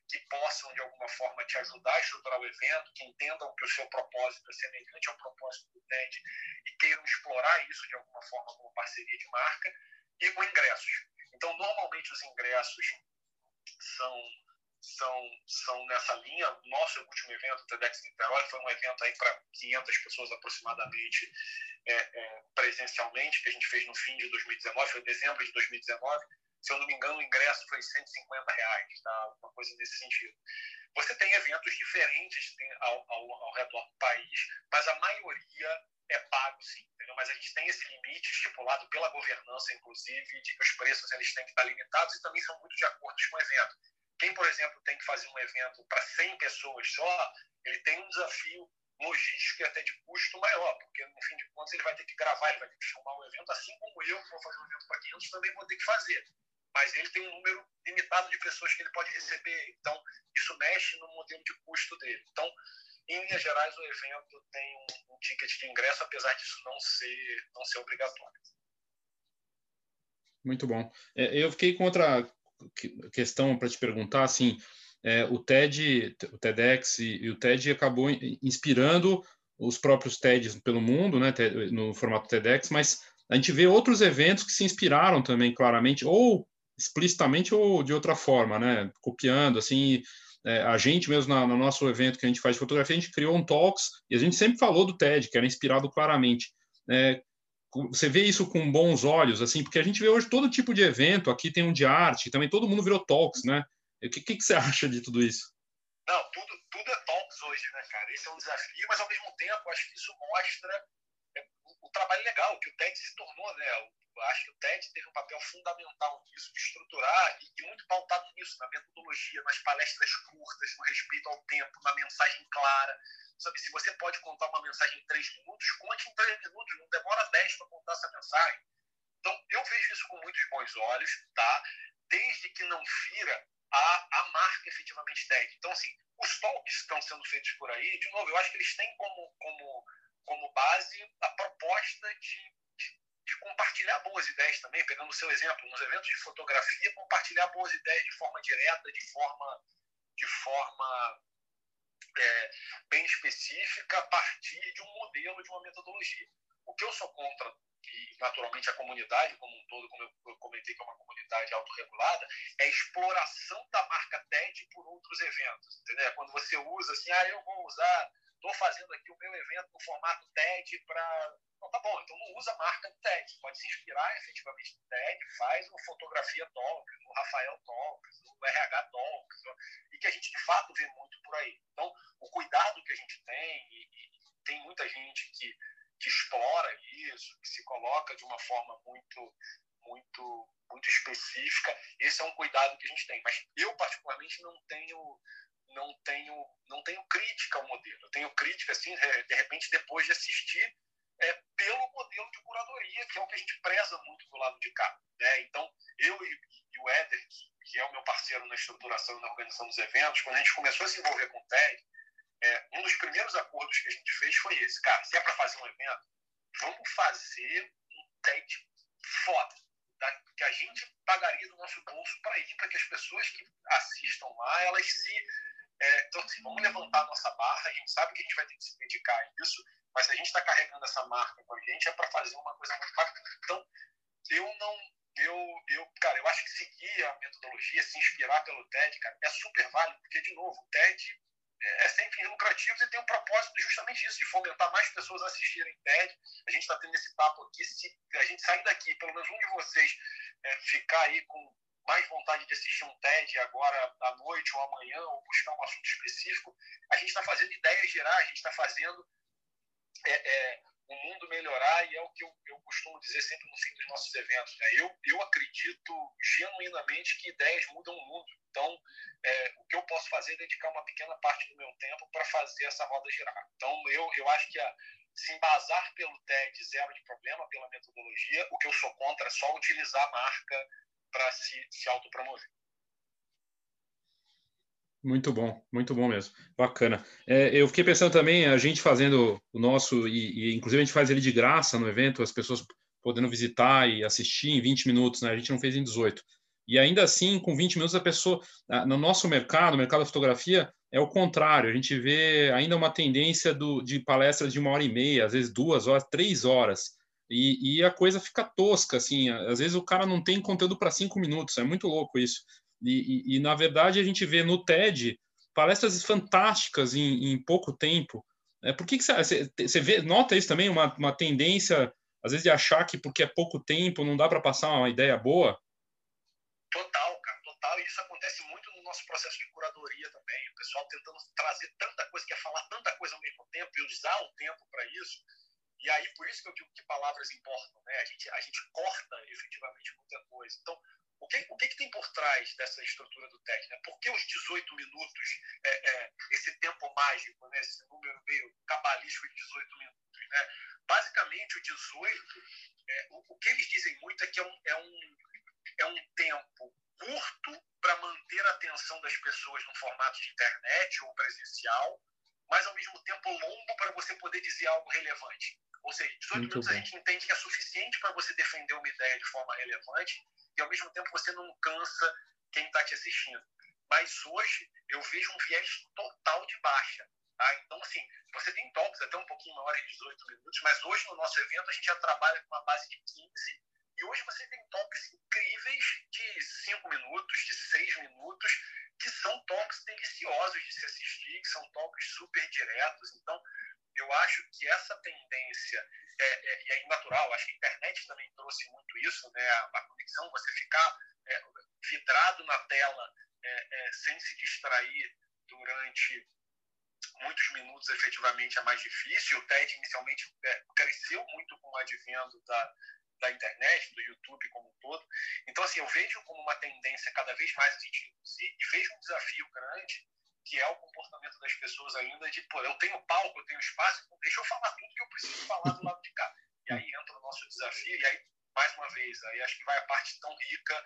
[SPEAKER 3] que possam, de alguma forma, te ajudar a estruturar o evento, que entendam que o seu propósito é semelhante ao propósito do TED e queiram explorar isso de alguma forma como parceria de marca, e com ingressos. Então, normalmente, os ingressos são são, são nessa linha. Nosso último evento, o TEDx Niterói, foi um evento aí para 500 pessoas aproximadamente é, é, presencialmente, que a gente fez no fim de 2019, foi dezembro de 2019. Se eu não me engano, o ingresso foi 150 reais, tá? uma coisa nesse sentido. Você tem eventos diferentes ao, ao, ao redor do país, mas a maioria é pago sim, entendeu? Mas a gente tem esse limite estipulado pela governança, inclusive, de que os preços eles têm que estar limitados e também são muito de acordo com o evento. Quem, por exemplo, tem que fazer um evento para 100 pessoas só, ele tem um desafio logístico e até de custo maior, porque no fim de contas ele vai ter que gravar, ele vai ter que filmar o evento, assim como eu, que vou fazer um evento para 500, também vou ter que fazer. Mas ele tem um número limitado de pessoas que ele pode receber, então isso mexe no modelo de custo dele. Então, em linhas gerais, o evento tem um, um ticket de ingresso, apesar disso não ser, não ser obrigatório.
[SPEAKER 1] Muito bom. É, eu fiquei com outra questão para te perguntar, assim, é, o TED, o TEDx e, e, o TED acabou inspirando os próprios TEDs pelo mundo, né, no formato TEDx, mas a gente vê outros eventos que se inspiraram também claramente, ou explicitamente ou de outra forma, né, copiando, assim, é, a gente mesmo na, no nosso evento que a gente faz de fotografia, a gente criou um Talks e a gente sempre falou do TED, que era inspirado claramente. É, você vê isso com bons olhos, assim, porque a gente vê hoje todo tipo de evento, aqui tem um de arte, também todo mundo virou talks, né? O que, que, que você acha de tudo isso?
[SPEAKER 3] Não, tudo, tudo é talks hoje, né, cara? Esse é um desafio, mas ao mesmo tempo acho que isso mostra é, o, o, trabalho legal que o TED se tornou, né? Eu acho que o TED teve um papel fundamental nisso, de estruturar e, muito pautado nisso, na metodologia, nas palestras curtas, no respeito ao tempo, na mensagem clara Sabe, se você pode contar uma mensagem em três minutos, conte em três minutos, não demora dez para contar essa mensagem. Então, eu vejo isso com muitos bons olhos, tá? Desde que não fira a, a marca efetivamente TED. Então, assim, os talks estão sendo feitos por aí, de novo, eu acho que eles têm como, como, como base a proposta de, de, compartilhar boas ideias também, pegando o seu exemplo, nos eventos de fotografia, compartilhar boas ideias de forma direta, de forma, de forma é, bem específica a partir de um modelo, de uma metodologia. O que eu sou contra, e naturalmente a comunidade como um todo, como eu comentei que é uma comunidade autorregulada, é a exploração da marca TED por outros eventos. Entendeu? É quando você usa assim, ah, eu vou usar, estou fazendo aqui o meu evento no formato TED para. Não, tá bom, então não usa a marca do TED. Pode se inspirar efetivamente no TED, faz o Fotografia Talks, o Rafael Talks, o RH Talks, e que a gente de fato vê muito por aí. Então, o cuidado que a gente tem, e, e tem muita gente que, que explora isso, que se coloca de uma forma muito, muito, muito específica, esse é um cuidado que a gente tem. Mas eu, particularmente, não tenho não tenho não tenho crítica ao modelo. Eu tenho crítica, assim, de repente, depois de assistir é, pelo modelo de curadoria, que é o que a gente preza muito do lado de cá. Né? Então, eu e, e o Éder, que, que, é o meu parceiro na estruturação e na organização dos eventos, quando a gente começou a se envolver com o TED, é, um dos primeiros acordos que a gente fez foi esse. Cara, se é para fazer um evento, vamos fazer um TED foda. Tá? Que a gente pagaria do nosso bolso para ir, para que as pessoas que assistam lá, elas se... É, então, assim, vamos levantar nossa barra, a gente sabe que a gente vai ter que se dedicar a isso, mas a gente está carregando essa marca com a gente, é para fazer uma coisa muito bacana. Então, eu não. Eu, eu, cara, eu acho que seguir a metodologia, se inspirar pelo TED, cara, é super válido, porque, de novo, o TED é sem fins lucrativos e tem um propósito justamente isso, de fomentar mais pessoas a assistirem TED. A gente está tendo esse papo aqui, se a gente sair daqui, pelo menos um de vocês é, ficar aí com mais vontade de assistir um TED agora à noite ou amanhã, ou buscar um assunto específico, a gente está fazendo ideias gerais, a gente está fazendo é, é, o mundo melhorar e é o que eu, eu, costumo dizer sempre no fim dos nossos eventos. Né? Eu, eu acredito genuinamente que ideias mudam o mundo. Então, é, o que eu posso fazer é dedicar uma pequena parte do meu tempo para fazer essa roda girar. Então, eu, eu acho que a, se embasar pelo TED zero de problema, pela metodologia, o que eu sou contra é só utilizar a marca para se, se autopromover.
[SPEAKER 1] Muito bom, muito bom mesmo. Bacana. É, eu fiquei pensando também, a gente fazendo o nosso, e, e, inclusive a gente faz ele de graça no evento, as pessoas podendo visitar e assistir em 20 minutos, né? A gente não fez em 18. E ainda assim, com 20 minutos, a pessoa, no nosso mercado, no mercado da fotografia, é o contrário. A gente vê ainda uma tendência do, de palestras de uma hora e meia, às vezes duas horas, três horas. E, e a coisa fica tosca, assim. Às vezes o cara não tem conteúdo para cinco minutos. É muito louco isso. E, e, e, na verdade, a gente vê no TED palestras fantásticas em, em pouco tempo. É, por que, que você, você vê, nota isso também, uma, uma tendência, às vezes, de achar que porque é pouco tempo não dá para passar uma ideia boa?
[SPEAKER 3] Total, cara, total. E isso acontece muito no nosso processo de curadoria também. O pessoal tentando trazer tanta coisa, quer falar tanta coisa ao mesmo tempo e usar o tempo para isso. E aí, por isso que eu digo que palavras importam, né? A gente, a gente corta efetivamente muita coisa. Então, o que, o que, que tem por trás dessa estrutura do TED? Né? Por que os 18 minutos, é, é, esse tempo mágico, né? esse número meio cabalístico de 18 minutos? Né? Basicamente, o 18, é, o, o, que eles dizem muito é que é um, é um é um tempo curto para manter a atenção das pessoas no formato de internet ou presencial, mas ao mesmo tempo longo para você poder dizer algo relevante. Ou seja, 18 Muito minutos bem. a gente entende que é suficiente para você defender uma ideia de forma relevante e ao mesmo tempo você não cansa quem está te assistindo. Mas hoje eu vejo um viés total de baixa. Tá? Então, assim, você tem toques até um pouquinho maiores de 18 minutos, mas hoje no nosso evento a gente já trabalha com uma base de 15 e hoje você tem toques incríveis de 5 minutos, de 6 minutos, que são toques deliciosos de se assistir, que são toques super diretos. Então, eu acho que essa tendência, é, é, e é natural, acho que a internet também trouxe muito isso, né? a, a conexão, você ficar é, vidrado na tela é, é, sem se distrair durante muitos minutos efetivamente é mais difícil. O TED inicialmente é, cresceu muito com o advento da, da internet, do YouTube como um todo. Então, assim, eu vejo como uma tendência cada vez mais a gente reduzir e vejo um desafio grande, que é o comportamento das pessoas ainda de, pô, eu tenho palco, eu tenho espaço, então deixa eu falar tudo que eu preciso falar do lado de cá. E aí entra o nosso desafio, e aí, mais uma vez, aí acho que vai a parte tão rica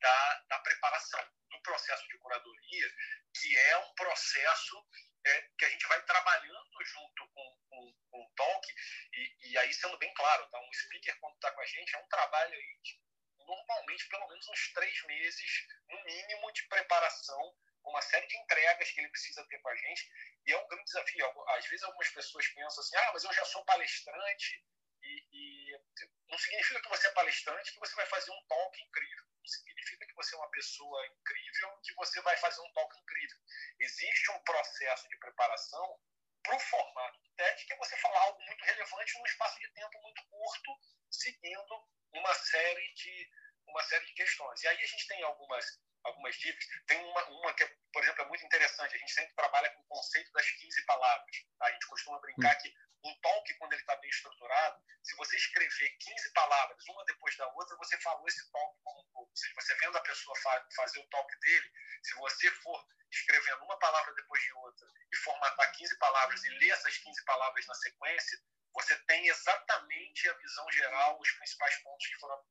[SPEAKER 3] da, da preparação, do processo de curadoria, que é um processo é, que a gente vai trabalhando junto com, com, com o talk, e, e, aí sendo bem claro, tá? um speaker quando está com a gente é um trabalho aí de, normalmente pelo menos uns três meses, no mínimo, de preparação, uma série de entregas que ele precisa ter com a gente, e é um grande desafio. Às vezes algumas pessoas pensam assim, ah, mas eu já sou palestrante, e, e não significa que você é palestrante que você vai fazer um talk incrível significa que você é uma pessoa incrível, que você vai fazer um talk incrível. Existe um processo de preparação para o formato do TED, que é você falar algo muito relevante num espaço de tempo muito curto, seguindo uma série de, uma série de questões. E aí a gente tem algumas, algumas dicas. Tem uma, uma que, por exemplo, é muito interessante. A gente sempre trabalha com o conceito das 15 palavras. Tá? A gente costuma brincar hum. que um talk, quando ele está bem estruturado, se você escrever 15 palavras, uma depois da outra, você falou esse talk como um todo. Se você vendo a pessoa fa fazer o talk dele, se você for escrevendo uma palavra depois de outra e formatar 15 palavras e ler essas 15 palavras na sequência, você tem exatamente a visão geral, os principais pontos que foram,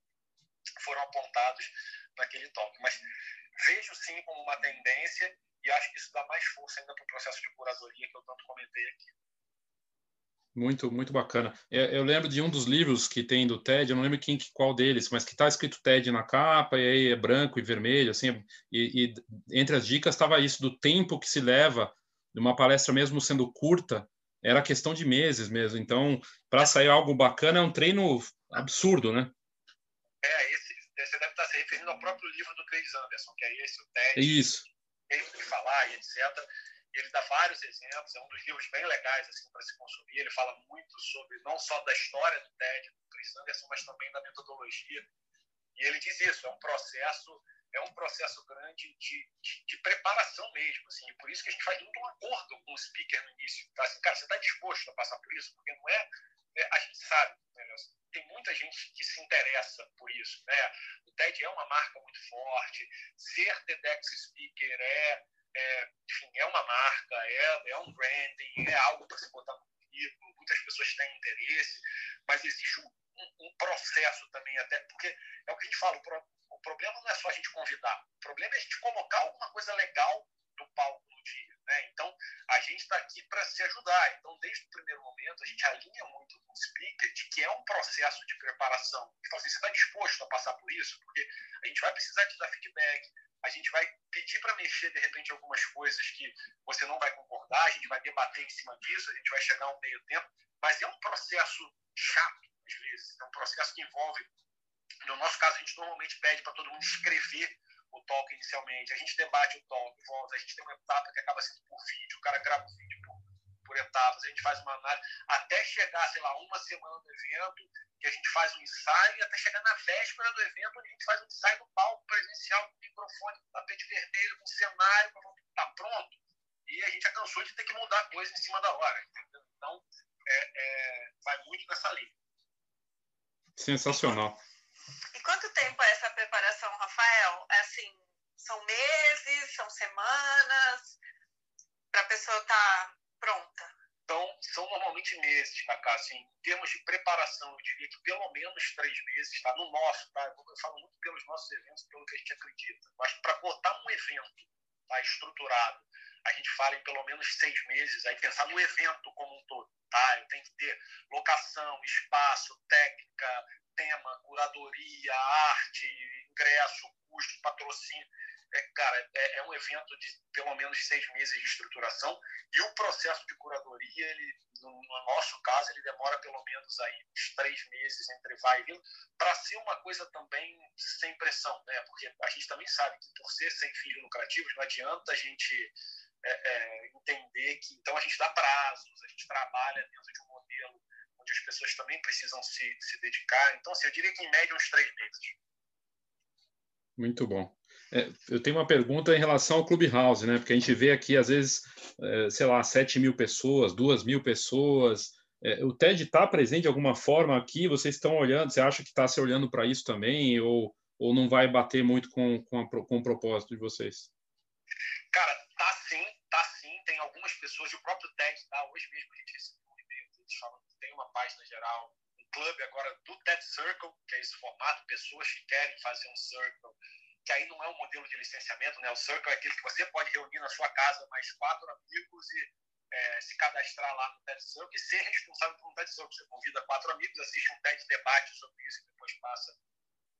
[SPEAKER 3] foram apontados naquele talk. Mas vejo sim como uma tendência e acho que isso dá mais força ainda para o processo de curadoria que eu tanto comentei aqui.
[SPEAKER 1] Muito, muito bacana. Eu, lembro de um dos livros que tem do TED, eu não lembro quem, qual deles, mas que está escrito TED na capa, e aí é branco e vermelho, assim, e, e entre as dicas estava isso, do tempo que se leva de uma palestra, mesmo sendo curta, era questão de meses mesmo. Então, para sair algo bacana, é um treino absurdo, né?
[SPEAKER 3] É, esse, você deve estar se referindo ao próprio livro do Chris Anderson, que é esse, o TED.
[SPEAKER 1] Isso.
[SPEAKER 3] Tempo de falar e etc ele dá vários exemplos, é um dos livros bem legais assim para se consumir. Ele fala muito sobre não só da história do TED, do Chris Anderson, mas também da metodologia. E ele diz isso, é um processo é um processo grande de, de, de preparação mesmo, assim. Por isso que a gente faz um acordo com o speaker no início. Tá? Assim, cara, você está disposto a passar por isso? Porque não é, é a gente sabe, né? tem muita gente que se interessa por isso, né? O TED é uma marca muito forte, ser TEDx speaker é é, enfim, é uma marca, é, é um branding, é algo para se botar no currículo, muitas pessoas têm interesse, mas existe um, um, um, processo também, até porque é o que a gente fala, o, pro, o problema não é só a gente convidar, o problema é a gente colocar alguma coisa legal no palco no dia. Né? Então, a gente está aqui para se ajudar. Então, desde o primeiro momento, a gente alinha muito com o speaker de que é um processo de preparação. Então, assim, você está disposto a passar por isso? Porque a gente vai precisar te dar feedback, a gente vai pedir para mexer, de repente, algumas coisas que você não vai concordar, a gente vai debater em cima disso, a gente vai chegar um meio tempo, mas é um processo chato, às vezes. É um processo que envolve. No nosso caso, a gente normalmente pede para todo mundo escrever o talk inicialmente, a gente debate o talk, volta, a gente tem uma etapa que acaba sendo por vídeo, o cara grava o vídeo por, por etapas, a gente faz uma análise, até chegar, sei lá, uma semana do evento, que a gente faz um ensaio, e até chegar na véspera do evento, onde a gente faz um ensaio no palco presencial, com microfone, com tapete vermelho, com cenário, tá pronto. E a gente cansou de ter que mudar coisa em cima da hora, entendeu? Então, é, é, vai muito nessa linha.
[SPEAKER 1] Sensacional.
[SPEAKER 4] E quanto tempo é essa preparação, Rafael? É assim, são meses, são semanas, para a pessoa estar tá pronta?
[SPEAKER 3] Então, são normalmente meses, Cacá. Assim, em termos de preparação, eu diria que pelo menos três meses, tá? No nosso, tá? Eu falo muito pelos nossos eventos, pelo que a gente acredita. Mas para botar um evento tá, estruturado, a gente fala em pelo menos seis meses, aí pensar no evento como um todo, tá? Eu tenho que ter locação, espaço, técnica, tema, curadoria, arte, ingresso, custo, patrocínio. É, cara, é, é, um evento de pelo menos seis meses de estruturação e o processo de curadoria, ele, no, no nosso caso, ele demora pelo menos aí uns três meses entre vai e vindo, para ser uma coisa também sem pressão, né? Porque a gente também sabe que por ser sem fins lucrativos, não adianta a gente é, é, entender que então a gente dá prazos, a gente trabalha dentro de um modelo onde as pessoas também precisam se, se dedicar. Então, assim, eu diria que em média uns três meses.
[SPEAKER 1] Muito bom. É, eu tenho uma pergunta em relação ao Clubhouse, né? Porque a gente vê aqui, às vezes, é, sei lá, 7 mil pessoas, 2 mil pessoas. É, o TED está presente de alguma forma aqui? Vocês estão olhando? Você acha que está se olhando para isso também? Ou, ou não vai bater muito com, com, a, com o propósito de vocês?
[SPEAKER 3] Cara, tá sim, tá sim. Tem algumas pessoas, e o próprio TED, tá? Hoje mesmo a gente recebeu um e-mail deles falando que tem uma página geral, um clube agora do TED Circle, que é esse formato, pessoas que querem fazer um circle que aí não é um modelo de licenciamento, né? O Circle é aquele que você pode reunir na sua casa mais quatro amigos e é, se cadastrar lá no TED Circle e ser responsável por um TED Circle. Você convida quatro amigos, assiste um TED debate sobre isso e depois passa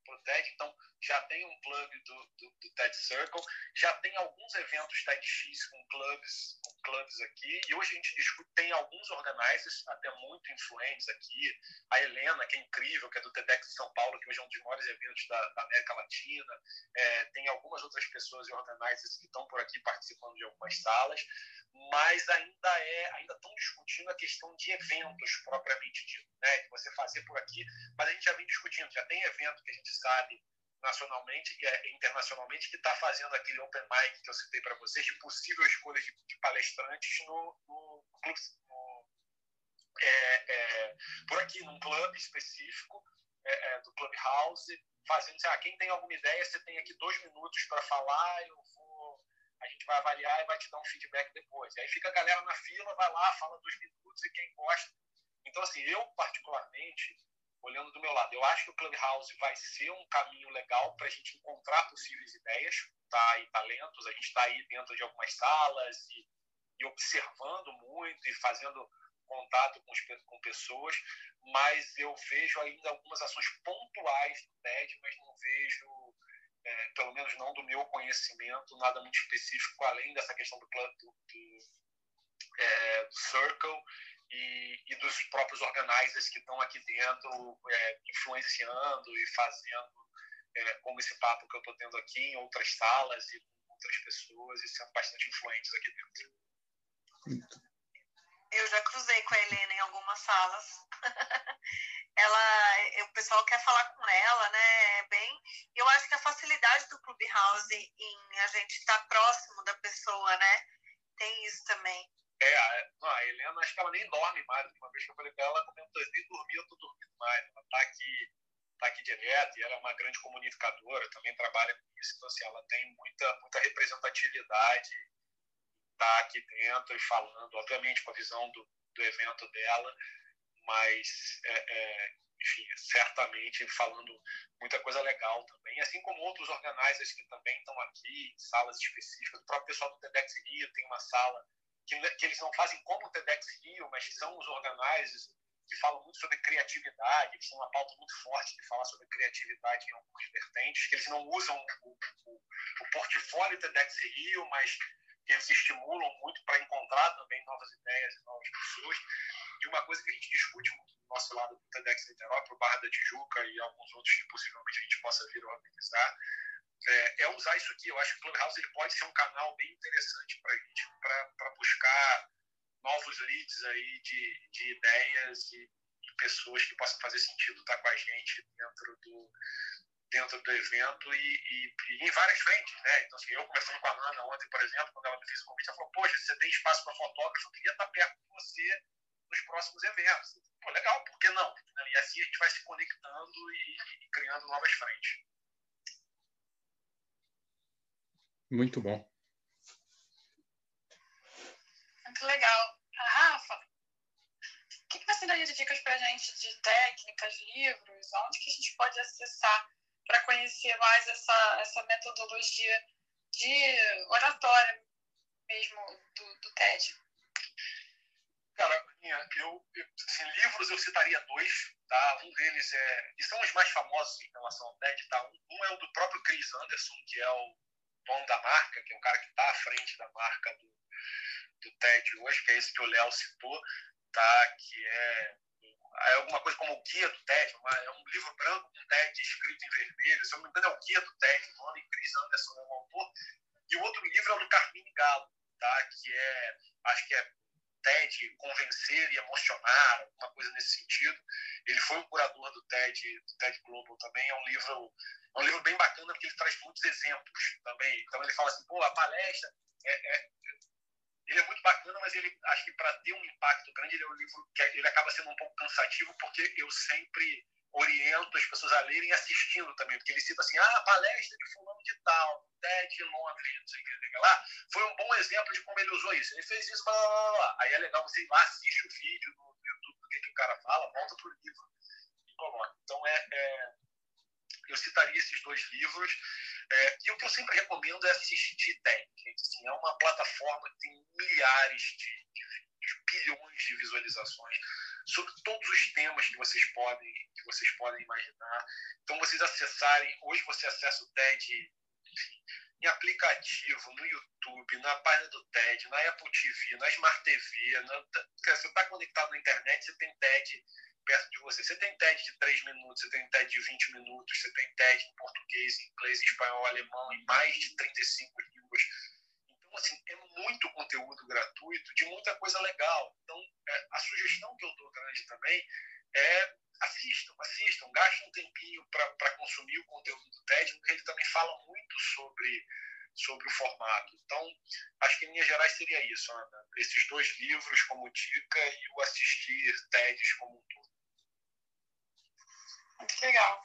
[SPEAKER 3] para o TED. Então, já tem um plug do, do, do, TED Circle, já tem alguns eventos TEDx com clubes, com clubes aqui, e hoje a gente discute, tem alguns organizers, até muito influentes aqui, a Helena, que é incrível, que é do TEDx São Paulo, que hoje é um dos maiores eventos da, da América Latina, é, tem algumas outras pessoas e organizers que estão por aqui participando de algumas salas, mas ainda é, ainda estão discutindo a questão de eventos propriamente dito, né, de você fazer por aqui, mas a gente já vem discutindo, já tem evento que a gente sabe nacionalmente e é, internacionalmente que está fazendo aquele open mic que eu citei para vocês de possível escolha de, de palestrantes no, no, no é, é, por aqui num clube específico é, é, do Clubhouse fazendo assim, ah, quem tem alguma ideia você tem aqui dois minutos para falar eu vou a gente vai avaliar e vai te dar um feedback depois. E aí fica a galera na fila vai lá fala dois minutos e quem gosta. Então assim eu particularmente olhando do meu lado. Eu acho que o Clubhouse vai ser um caminho legal para a gente encontrar possíveis ideias tá? e talentos. A gente está aí dentro de algumas salas e, e, observando muito e fazendo contato com, com pessoas, mas eu vejo ainda algumas ações pontuais do TED, mas não vejo, é, pelo menos não do meu conhecimento, nada muito específico, além dessa questão do, do, do, é, do Circle e, e dos próprios organizers que estão aqui dentro é, influenciando e fazendo, é, como esse papo que eu estou tendo aqui em outras salas e com outras pessoas e sendo bastante influentes aqui dentro.
[SPEAKER 4] Eu já cruzei com a Helena em algumas salas. ela, o pessoal quer falar com ela, né? É bem, eu acho que a facilidade do Clubhouse em a gente estar tá próximo da pessoa, né? Tem isso também.
[SPEAKER 3] É, não, a Helena, acho que ela nem dorme mais. Uma vez que eu falei com ela, ela comentou, nem dormir, eu tô dormindo mais. Ela tá aqui, tá aqui direto e ela é uma grande comunicadora, também trabalha com isso. Então, assim, ela tem muita, muita representatividade, tá aqui dentro e falando, obviamente, com a visão do, do evento dela, mas, é, é, enfim, certamente falando muita coisa legal também, assim como outros organizers que também estão aqui, salas específicas. O próprio pessoal do TEDx Rio tem uma sala que, que eles não fazem como o TEDx Rio, mas são os organizers que falam muito sobre criatividade, que têm uma pauta muito forte de falar sobre criatividade em algumas vertentes, que eles não usam o, o, o portfólio TEDx Rio, mas eles estimulam muito para encontrar também novas ideias e novas pessoas. E uma coisa que a gente discute muito do nosso lado do TEDx Niterói, para o Barra da Tijuca e alguns outros que possivelmente a gente possa vir a organizar, é, é, usar isso aqui. Eu acho que o Clubhouse ele pode ser um canal bem interessante para a gente, para buscar novos leads aí de, de ideias e, e, pessoas que possam fazer sentido estar com a gente dentro do, dentro do evento e, e, e, em várias frentes, né? Então, assim, eu conversando com a Ana ontem, por exemplo, quando ela me fez o convite, ela falou, poxa, você tem espaço para fotógrafo, eu queria estar perto de você nos próximos eventos. Pô, legal, por que não? E assim a gente vai se conectando e, e criando novas frentes.
[SPEAKER 1] Muito bom.
[SPEAKER 2] Muito legal. Rafa, o que, que você daria de dicas para a gente de técnicas, livros? Onde que a gente pode acessar para conhecer mais essa, essa metodologia de oratória mesmo do, do TED?
[SPEAKER 3] Cara, eu, eu assim, livros eu citaria dois, tá? Um deles é, e são os mais famosos em relação ao TED, tá? Um, um é o do próprio Chris Anderson, que é o dono da marca, que é o cara que está à frente da marca do, do TED hoje, que é esse que o Léo citou, tá? Que é é alguma coisa como o Guia do TED, uma, é um livro branco com TED escrito em vermelho, se eu não me engano é o Guia do TED, o nome Chris Anderson é o autor, e o outro livro é o do Carmine Galo, tá? que é, acho que é TED Convencer e Emocionar, alguma coisa nesse sentido. Ele foi o curador do TED, do TED Global também, é um livro é um livro bem bacana porque ele traz muitos exemplos também. Então ele fala assim, pô, a palestra é, é ele é muito bacana, mas ele acho que para ter um impacto grande, ele é um livro que ele acaba sendo um pouco cansativo, porque eu sempre oriento as pessoas a lerem assistindo também, porque ele cita assim, ah, a palestra de fulano de tal, TED Londres, não sei o que, lá, foi um bom exemplo de como ele usou isso. Ele fez isso, blá, blá, blá. aí é legal você ir lá, assiste o vídeo no YouTube do que, que o cara fala, volta pro livro e coloca. Então, é, é eu citaria esses dois livros. É, e o que eu sempre recomendo é assistir TED. Assim, é uma plataforma que tem milhares de, de, de, bilhões de visualizações sobre todos os temas que vocês podem que vocês podem imaginar. Então, vocês acessarem, hoje você acessa o TED enfim, em aplicativo, no YouTube, na página do TED, na Apple TV, na Smart TV. Na, você está conectado na internet, você tem TED perto de você. Você tem TED de 3 minutos, você tem TED de 20 minutos, você tem TED em português, inglês, espanhol, alemão, em mais de 35 línguas. Então, assim, é muito conteúdo gratuito de muita coisa legal. Então, é, a sugestão que eu dou grande também é assistam, assistam, gastem um tempinho para consumir o conteúdo do TED, porque ele também fala muito sobre sobre o formato. Então, acho que em linhas gerais seria isso, Ana. Esses dois livros como dica e o assistir TEDs como um todo.
[SPEAKER 2] Muito legal.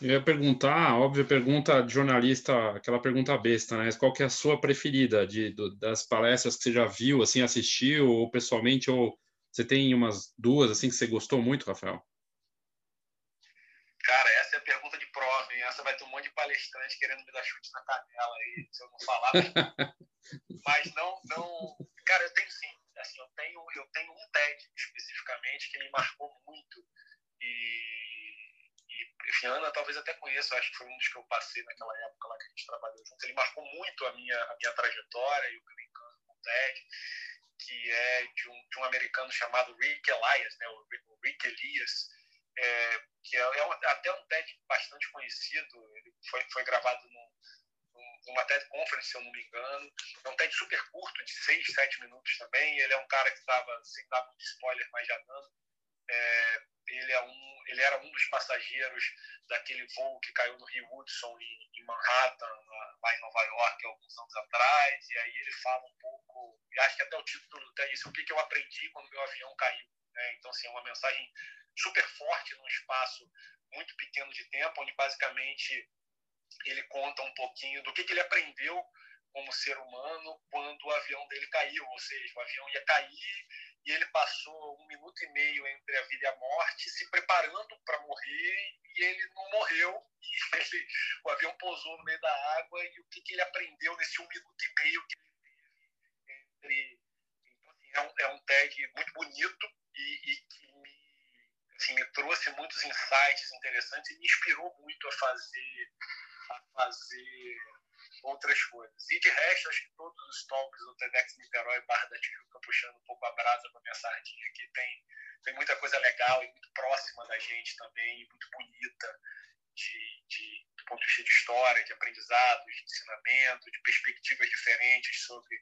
[SPEAKER 1] Eu ia perguntar, óbvio, pergunta de jornalista, aquela pergunta besta, né? Qual que é a sua preferida de, do, das palestras que você já viu, assim, assistiu, ou pessoalmente, ou você tem umas duas, assim, que você gostou muito, Rafael?
[SPEAKER 3] Cara, essa é a pergunta de prova, hein? Essa vai ter um monte de palestrante querendo me dar chute na canela aí, se eu não falar. Mas não, não... Cara, eu tenho sim. Assim, eu tenho, eu tenho um TED especificamente que me marcou muito e, e a Ana talvez até conheça, acho que foi um dos que eu passei naquela época lá que a gente trabalhou junto. Ele marcou muito a minha, a minha trajetória e o brincando com o TED, que é de um, de um americano chamado Rick Elias, né, o, Rick Elias, é, que é, é um, até um TED bastante conhecido. Ele foi, foi gravado num, numa TED Conference, se eu não me engano. É um TED super curto, de 6, 7 minutos também. Ele é um cara que estava, sem dar spoiler, mas já dando, é, ele, é um, ele era um dos passageiros daquele voo que caiu no Rio Hudson, em, em Manhattan, lá em Nova York, alguns anos atrás. E aí ele fala um pouco, e acho que até o título é isso, o que, que eu aprendi quando meu avião caiu. Né? Então, assim, é uma mensagem super forte num espaço muito pequeno de tempo, onde basicamente ele conta um pouquinho do que, que ele aprendeu como ser humano quando o avião dele caiu, ou seja, o avião ia cair e ele passou um minuto e meio entre a vida e a morte, se preparando para morrer, e ele não morreu, e ele, o avião pousou no meio da água, e o que, que ele aprendeu nesse um minuto e meio que ele teve? Entre TED muito bonito e, e que me, assim, me trouxe muitos insights interessantes e me inspirou muito a fazer, a fazer outras coisas. E de resto, acho que todos os talks do TEDx Niterói Barra da Tijuca, puxando um pouco a brasa para minha sardinha, que tem, tem muita coisa legal e muito próxima da gente também, muito bonita, de, de, do ponto de vista de história, de aprendizado, de ensinamento, de perspectivas diferentes sobre,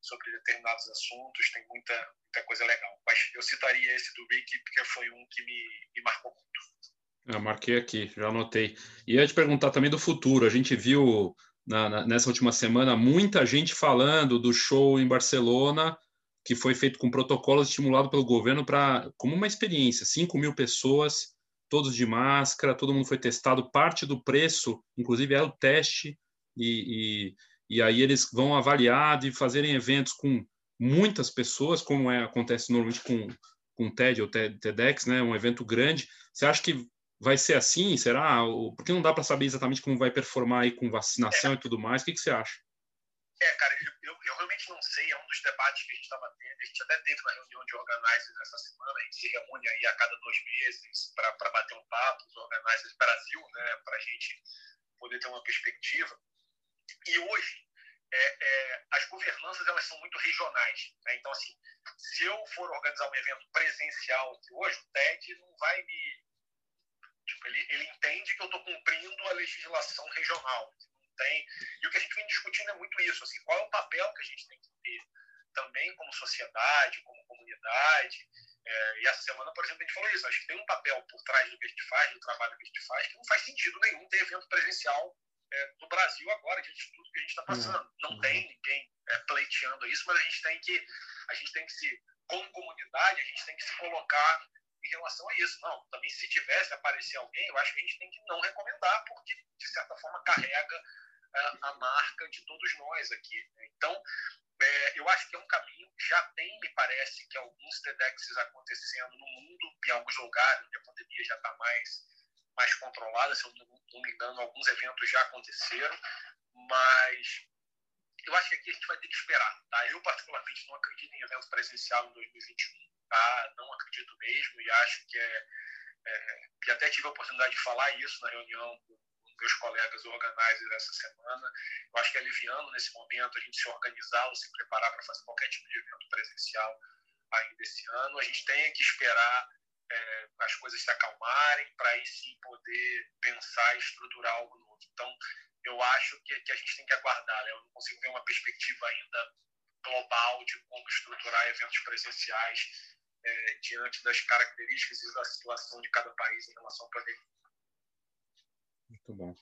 [SPEAKER 3] sobre determinados assuntos, tem muita, muita coisa legal. Mas eu citaria esse do Rick, porque foi um que me, me marcou muito.
[SPEAKER 1] Eu marquei aqui, já anotei. E ia te perguntar também do futuro. A gente viu na, na, nessa última semana muita gente falando do show em Barcelona, que foi feito com protocolos estimulado pelo governo para como uma experiência, 5 mil pessoas, todos de máscara, todo mundo foi testado, parte do preço, inclusive é o teste, e, e, e aí eles vão avaliar de fazerem eventos com muitas pessoas, como é, acontece normalmente com, com TED ou TEDx, né, um evento grande. Você acha que vai ser assim? Será? Porque não dá para saber exatamente como vai performar aí com vacinação é. e tudo mais. O que, que você acha?
[SPEAKER 3] É, cara, eu, eu, eu, realmente não sei. É um dos debates que a gente estava tendo. A gente até teve uma reunião de organizers essa semana. A gente se reúne aí a cada dois meses para bater um papo, os organizers Brasil, né, para a gente poder ter uma perspectiva. E hoje, é, é, as governanças elas são muito regionais. Né? Então, assim, se eu for organizar um evento presencial hoje, o TED não vai me Tipo, ele, ele entende que eu estou cumprindo a legislação regional. Não tem, e o que a gente vem discutindo é muito isso, assim, qual é o papel que a gente tem que ter também como sociedade, como comunidade. É, e essa semana, por exemplo, a gente falou isso. Acho que tem um papel por trás do que a gente faz, do trabalho que a gente faz, que não faz sentido nenhum ter evento presencial é, no Brasil agora, diante de tudo que a gente está passando. Não tem ninguém é, pleiteando isso, mas a gente tem que, a gente tem que se, como comunidade, a gente tem que se colocar em relação a isso. Não, também se tivesse aparecer alguém, eu acho que a gente tem que não recomendar, porque de certa forma carrega uh, a marca de todos nós aqui. Né? Então, é, eu acho que é um caminho. Já tem, me parece, que alguns TEDx's acontecendo no mundo, em alguns lugares onde a pandemia já está mais, mais controlada. Se eu não, não me engano, alguns eventos já aconteceram, mas eu acho que aqui a gente vai ter que esperar. Tá? Eu, particularmente, não acredito em evento presencial em 2021 Não acredito mesmo e acho que é, é que até tive a oportunidade de falar isso na reunião com, com meus colegas organizers essa semana. Eu acho que é aliviando nesse momento a gente se organizar ou se preparar para fazer qualquer tipo de evento presencial ainda esse ano. A gente tem que esperar é, as coisas se acalmarem para aí sim poder pensar e estruturar algo novo. Então, eu acho que, que a gente tem que aguardar. Né? Eu não consigo ver uma perspectiva ainda global de como estruturar eventos presenciais é, diante das características e da situação de cada país em relação à pandemia.
[SPEAKER 1] Muito bom.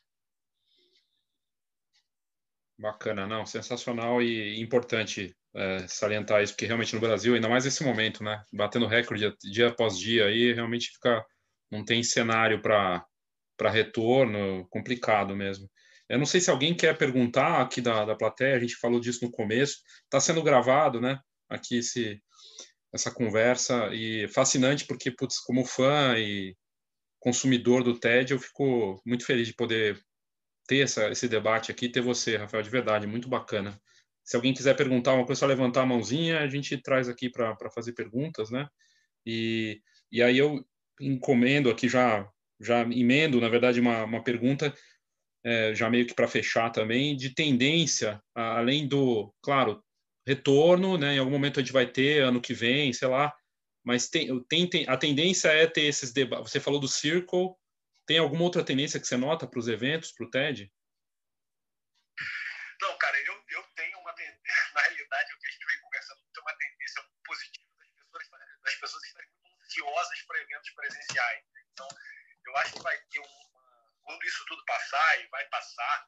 [SPEAKER 1] Bacana, não, sensacional e importante é, salientar isso, porque realmente no Brasil, ainda mais nesse momento, né, batendo recorde dia após dia, aí realmente fica, não tem cenário para retorno, complicado mesmo. Eu não sei se alguém quer perguntar aqui da, da plateia, a gente falou disso no começo, está sendo gravado, né, aqui esse, essa conversa e fascinante porque, putz, como fã e consumidor do TED, eu fico muito feliz de poder ter essa, esse debate aqui, ter você, Rafael, de verdade, muito bacana. Se alguém quiser perguntar uma coisa, só levantar a mãozinha, a gente traz aqui para fazer perguntas, né? E, e aí eu encomendo aqui já, já emendo, na verdade, uma, uma pergunta, é, já meio que para fechar também, de tendência, além do, claro, retorno, né? Em algum momento a gente vai ter ano que vem, sei lá. Mas tem, tem, tem a tendência é ter esses debates. Você falou do Circle. Tem alguma outra tendência que você nota para os eventos, para o TED?
[SPEAKER 3] Não, cara, eu, eu tenho uma na realidade o que a gente vem conversando tem uma tendência positiva das pessoas das pessoas estarem muito ansiosas para eventos presenciais. Então, eu acho que vai ter uma quando isso tudo passar e vai passar,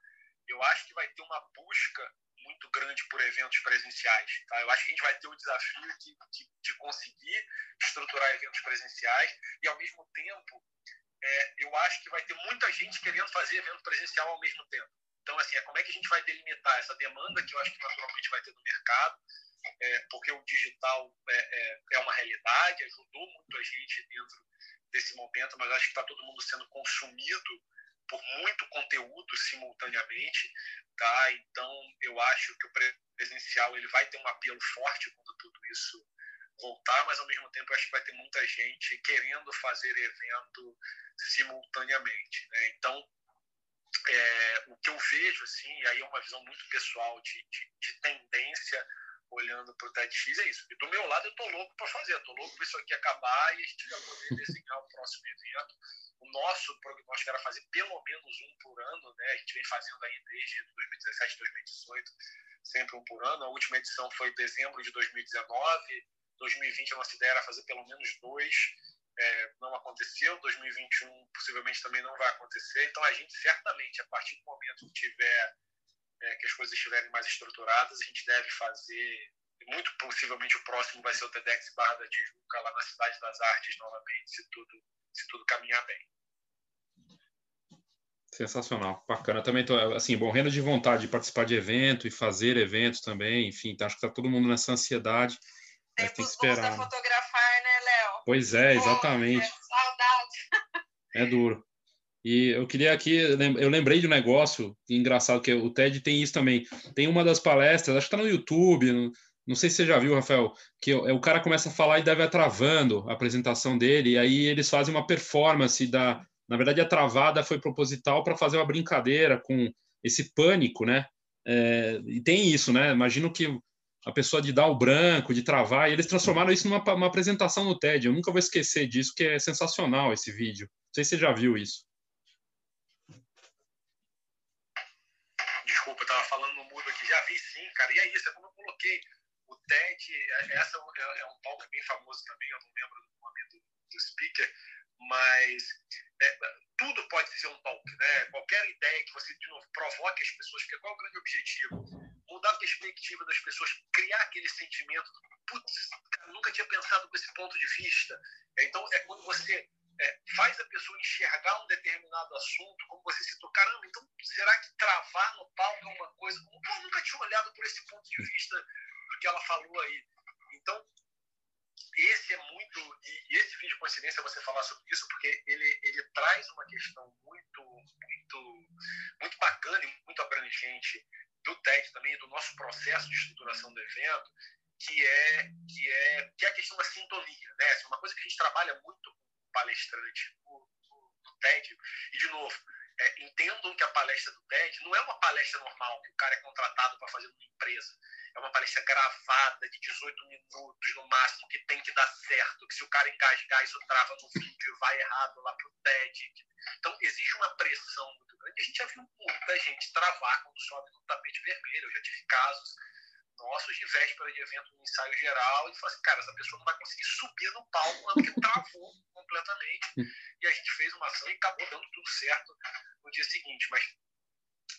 [SPEAKER 3] eu acho que vai ter uma busca muito grande por eventos presenciais. Tá? Eu acho que a gente vai ter o desafio de, de, de conseguir estruturar eventos presenciais e, ao mesmo tempo, é, eu acho que vai ter muita gente querendo fazer evento presencial ao mesmo tempo. Então, assim, é como é que a gente vai delimitar essa demanda que eu acho que naturalmente vai ter no mercado, é, porque o digital é, é, é, uma realidade, ajudou muito a gente dentro desse momento, mas acho que está todo mundo sendo consumido por muito conteúdo simultaneamente, tá? Então eu acho que o presencial ele vai ter um apelo forte quando tudo isso voltar, mas ao mesmo tempo acho que vai ter muita gente querendo fazer evento simultaneamente. Né? Então, é, o que eu vejo, assim, aí é uma visão muito pessoal de, de, de tendência olhando para o TEDx é isso. E do meu lado eu tô louco para fazer, tô louco para isso aqui acabar e a gente vai poder desenhar o próximo evento. O nosso prognóstico era fazer pelo menos um por ano, né? A gente vem fazendo aí desde 2017, 2018, sempre um por ano. A última edição foi dezembro de 2019. 2020 a nossa ideia era fazer pelo menos dois. É, não aconteceu. 2021 possivelmente também não vai acontecer. Então a gente certamente, a partir do momento que tiver é, que as coisas estiverem mais estruturadas, a gente deve fazer. Muito possivelmente o próximo vai ser o TEDx Barra da Tijuca, lá na Cidade das Artes, novamente, se tudo, se tudo caminhar bem.
[SPEAKER 1] Sensacional, bacana. Também estou assim, morrendo de vontade de participar de evento e fazer eventos também. Enfim, tá, acho que está todo mundo nessa ansiedade.
[SPEAKER 4] Tempos tem que esperar. Bons fotografar, né, Léo?
[SPEAKER 1] Pois é, exatamente.
[SPEAKER 4] Pô, é, saudade.
[SPEAKER 1] É duro. E eu queria aqui, eu lembrei de um negócio engraçado, que o TED tem isso também. Tem uma das palestras, acho que está no YouTube, não sei se você já viu, Rafael, que é o cara começa a falar e deve travando a apresentação dele, e aí eles fazem uma performance da. Na verdade, a travada foi proposital para fazer uma brincadeira com esse pânico, né? É, e tem isso, né? Imagino que a pessoa de dar o branco, de travar, e eles transformaram isso numa uma apresentação no TED. Eu nunca vou esquecer disso, que é sensacional esse vídeo. Não sei se você já viu isso.
[SPEAKER 3] Desculpa, eu estava falando no mudo aqui, já vi sim, cara, e é isso, é como eu coloquei, o TED, é, essa é, é um talk bem famoso também, eu não lembro do nome do, do speaker, mas é, tudo pode ser um talk, né? Qualquer ideia que você, de novo, provoque as pessoas, porque qual é o grande objetivo? Mudar a perspectiva das pessoas, criar aquele sentimento, putz, nunca tinha pensado com esse ponto de vista. Então, é quando você é, faz a pessoa enxergar um determinado assunto, como você citou, caramba, então será que travar no palco é uma coisa? Pô, eu nunca tinha olhado por esse ponto de vista do que ela falou aí. Então, esse é muito, e, esse vídeo, coincidência, você falar sobre isso, porque ele, ele traz uma questão muito, muito, muito bacana e muito abrangente do TED também, do nosso processo de estruturação do evento, que é, que é, que é a questão da sintonia. Né? Assim, uma coisa que a gente trabalha muito palestrante no, no, no TED. E, de novo, é, entendam que a palestra do TED não é uma palestra normal, que o cara é contratado para fazer numa empresa. É uma palestra gravada de 18 minutos no máximo, que tem que dar certo, que se o cara engasgar, isso trava no vídeo vai errado lá pro TED. Então, existe uma pressão muito grande. A gente já viu muita gente travar quando sobe no tapete vermelho. Eu já tive casos nossos de véspera de evento no ensaio geral e falou assim, cara, essa pessoa não vai conseguir subir no palco porque travou completamente. E a gente fez uma ação e acabou dando tudo certo no dia seguinte. Mas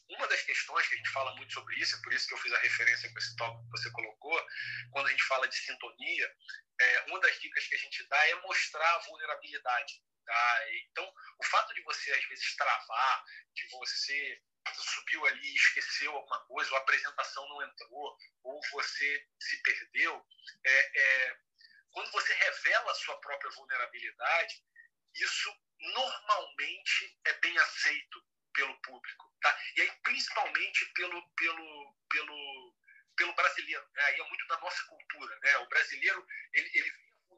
[SPEAKER 3] uma das questões que a gente fala muito sobre isso, é por isso que eu fiz a referência com esse tópico que você colocou, quando a gente fala de sintonia, é, uma das dicas que a gente dá é mostrar a vulnerabilidade. Tá? Então, o fato de você, às vezes, travar, de você subiu ali e esqueceu alguma coisa, ou a apresentação não entrou, ou você se perdeu, é, é, quando você revela a sua própria vulnerabilidade, isso normalmente é bem aceito pelo público, tá? E aí principalmente pelo pelo pelo pelo brasileiro, né? Aí é muito da nossa cultura, né? O brasileiro ele, ele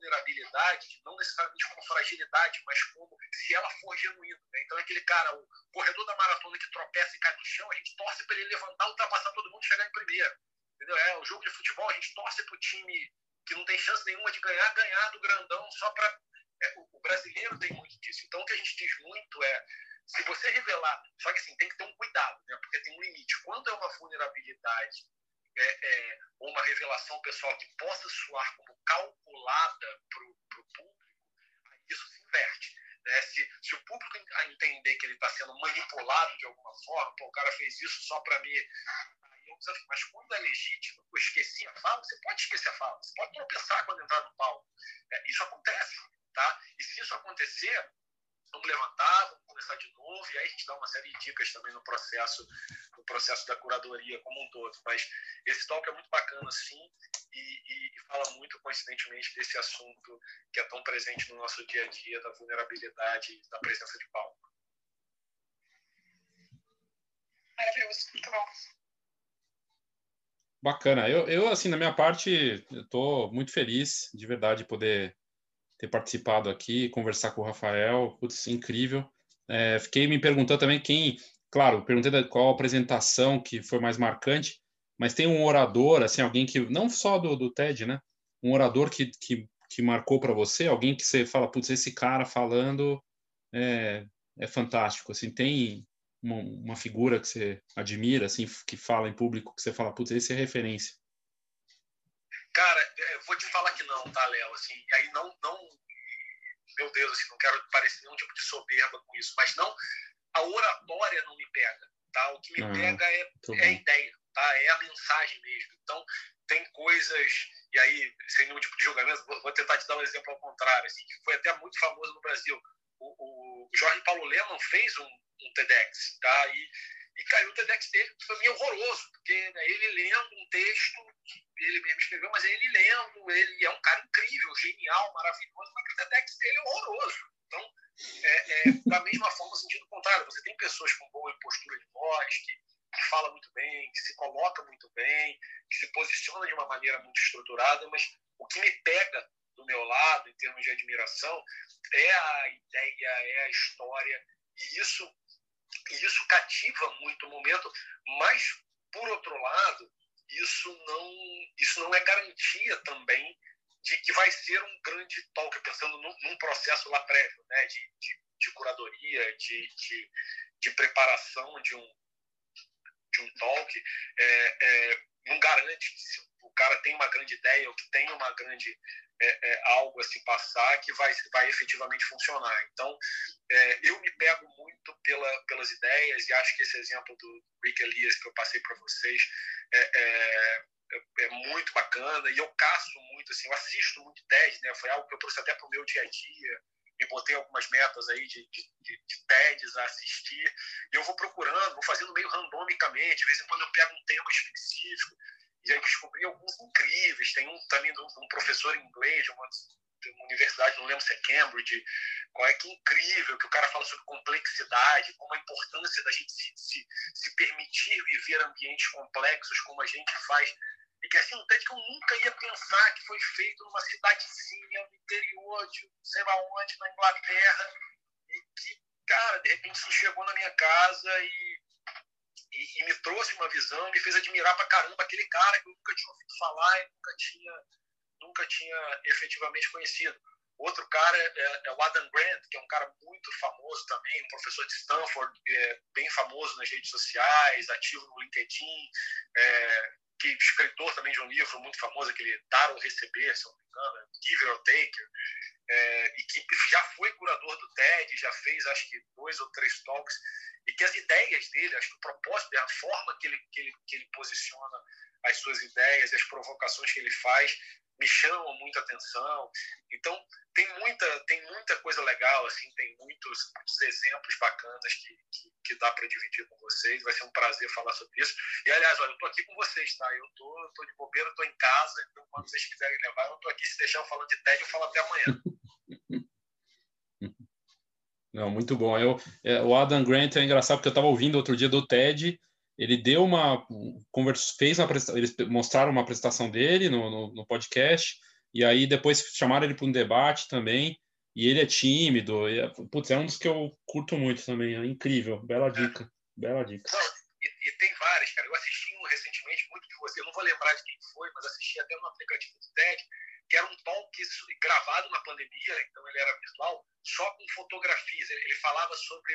[SPEAKER 3] vulnerabilidade, não necessariamente como fragilidade, mas como se ela for genuína. Né? Então, aquele cara, o corredor da maratona que tropeça e cai no chão, a gente torce para ele levantar, ultrapassar todo mundo e chegar em primeiro. Entendeu? É, o jogo de futebol, a gente torce para o time que não tem chance nenhuma de ganhar, ganhar do grandão só para. É, o, o brasileiro tem muito disso. Então, o que a gente diz muito é se você revelar, só que assim, tem que ter um cuidado, né? porque tem um limite. Quando é uma vulnerabilidade é, é, uma revelação pessoal que possa soar como calculada para o público, isso se inverte. Né? Se, se o público entender que ele está sendo manipulado de alguma forma, o cara fez isso só para. Aí é. Mas quando é legítimo, eu esqueci a fala, você pode esquecer a fala, você pode tropeçar quando entrar no palco. É, isso acontece. Tá? E se isso acontecer, vamos levantar, vamos começar de novo, e aí a gente dá uma série de dicas também no processo, no processo da curadoria como um todo. Mas esse talk é muito bacana, sim, e, e, e, fala muito, coincidentemente, desse assunto que é tão presente no nosso dia a dia, da vulnerabilidade, da presença de palco.
[SPEAKER 2] Maravilhoso, muito bom.
[SPEAKER 1] Bacana. Eu, eu assim, na minha parte, estou muito feliz, de verdade, de poder ter participado aqui, conversar com o Rafael. Putz, incrível. É, fiquei me perguntando também quem, claro, perguntei qual a apresentação que foi mais marcante, mas tem um orador, assim, alguém que, não só do, do TED, né? Um orador que, que, que marcou para você, alguém que você fala, putz, esse cara falando é, é fantástico, assim, tem uma, uma, figura que você admira, assim, que fala em público, que você fala, putz, esse é referência?
[SPEAKER 3] Cara, é, eu vou te falar que não, tá, Léo? Assim, e aí não, não, meu Deus, assim, não quero parecer nenhum tipo de soberba com isso, mas não, a oratória não me pega, tá? O que me ah, pega é, é a ideia, tá? É a mensagem mesmo. Então, tem coisas, e aí, sem nenhum tipo de julgamento, vou tentar te dar um exemplo ao contrário, assim, que foi até muito famoso no Brasil. O, o Jorge Paulo Leman fez um, um TEDx, tá? E, e caiu o TEDx dele, foi meio horroroso, porque né, ele lendo um texto que ele mesmo escreveu, mas ele lendo, ele é um cara incrível, genial, maravilhoso, mas o TEDx dele é horroroso. Então, é, é, da mesma forma, sentido contrário, você tem pessoas com boa postura de voz, que, que fala muito bem, que se coloca muito bem, que se posiciona de uma maneira muito estruturada, mas o que me pega do meu lado, em termos de admiração, é a ideia, é a história, e isso e isso cativa muito o momento, mas, por outro lado, isso não, isso não é garantia também de que vai ser um grande talk, pensando num, num processo lá prévio, né, de, de, de curadoria, de, de, de, preparação de um, de um talk. É, é, não garante que se o cara tem uma grande ideia ou que tem uma grande é, é, algo a se passar que vai, vai efetivamente funcionar. Então, é, eu me pego muito pela, pelas ideias e acho que esse exemplo do Rick Elias que eu passei para vocês é, é, é, é, muito bacana e eu caço muito, assim, eu assisto muito TED, né? foi algo que eu trouxe até para o meu dia a dia, me botei algumas metas aí de, de, de, de TEDs a assistir, e eu vou procurando, vou fazendo meio randomicamente, de vez em quando eu pego um tema específico, e aí descobri alguns incríveis. Tem um também de um professor inglês de uma, de uma, universidade, não lembro se é Cambridge, qual é que é incrível, que o cara fala sobre complexidade, como a importância da gente se, se, se permitir viver ambientes complexos como a gente faz. E que assim, um TED que eu nunca ia pensar que foi feito numa cidadezinha no interior de sei lá onde, na Inglaterra, e que, cara, de repente isso chegou na minha casa e e, e, me trouxe uma visão, me fez admirar pra caramba aquele cara que eu nunca tinha ouvido falar e nunca tinha, nunca tinha efetivamente conhecido. Outro cara é, é, o Adam Grant, que é um cara muito famoso também, um professor de Stanford, é, bem famoso nas redes sociais, ativo no LinkedIn, é, que escritor também de um livro muito famoso, aquele Dar ou Receber, se não me engano, Giver or Taker, é, e que já foi curador do TED, já fez acho que dois ou três talks e que as ideias dele, acho que o propósito, a forma que ele, que ele, que ele posiciona as suas ideias, as provocações que ele faz, me chamam muita atenção. Então, tem muita, tem muita coisa legal, assim, tem muitos, muitos exemplos bacanas que, que, que dá para dividir com vocês. Vai ser um prazer falar sobre isso. E, aliás, olha, eu estou aqui com vocês, tá? Eu tô, tô de bobeira, estou em casa, então quando vocês quiserem levar, eu estou aqui. Se deixar eu falando de TED, eu falo até amanhã.
[SPEAKER 1] Não, muito bom. Eu, é, o Adam Grant é engraçado porque eu estava ouvindo outro dia do TED. Ele deu uma conversa, fez uma eles mostraram uma apresentação dele no, no, no podcast e aí depois chamaram ele para um debate também. E ele é tímido. E, é, putz, é um dos que eu curto muito também. É incrível. Bela dica. É. Bela dica.
[SPEAKER 3] E, e, tem várias, cara. Eu assisti um recentemente, muito de você. Eu não vou lembrar de quem foi, mas assisti até no aplicativo do TED que era um talk gravado na pandemia, então ele era visual, só com fotografias. Ele falava sobre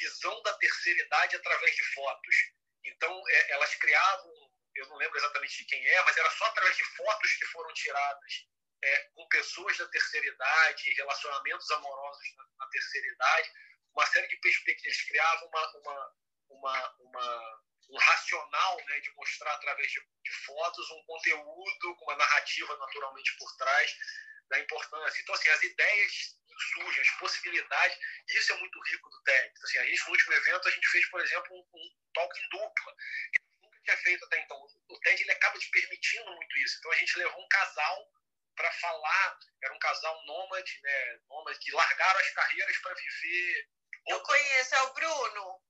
[SPEAKER 3] visão da terceira idade através de fotos. Então, é, elas criavam, eu não lembro exatamente de quem é, mas era só através de fotos que foram tiradas é, com pessoas da terceira idade, relacionamentos amorosos na, na terceira idade, uma série de perspectivas. Eles criavam uma, uma, uma, uma um racional né, de mostrar através de, de, fotos um conteúdo com uma narrativa naturalmente por trás da importância. Então, assim, as ideias surgem, as possibilidades, e isso é muito rico do TED. Assim, a gente, no último evento, a gente fez, por exemplo, um, um talk em dupla, que nunca tinha feito até então. O TED ele acaba te permitindo muito isso. Então, a gente levou um casal para falar, era um casal nômade, né, nômade, que largaram as carreiras para viver.
[SPEAKER 4] Eu conheço, é o Bruno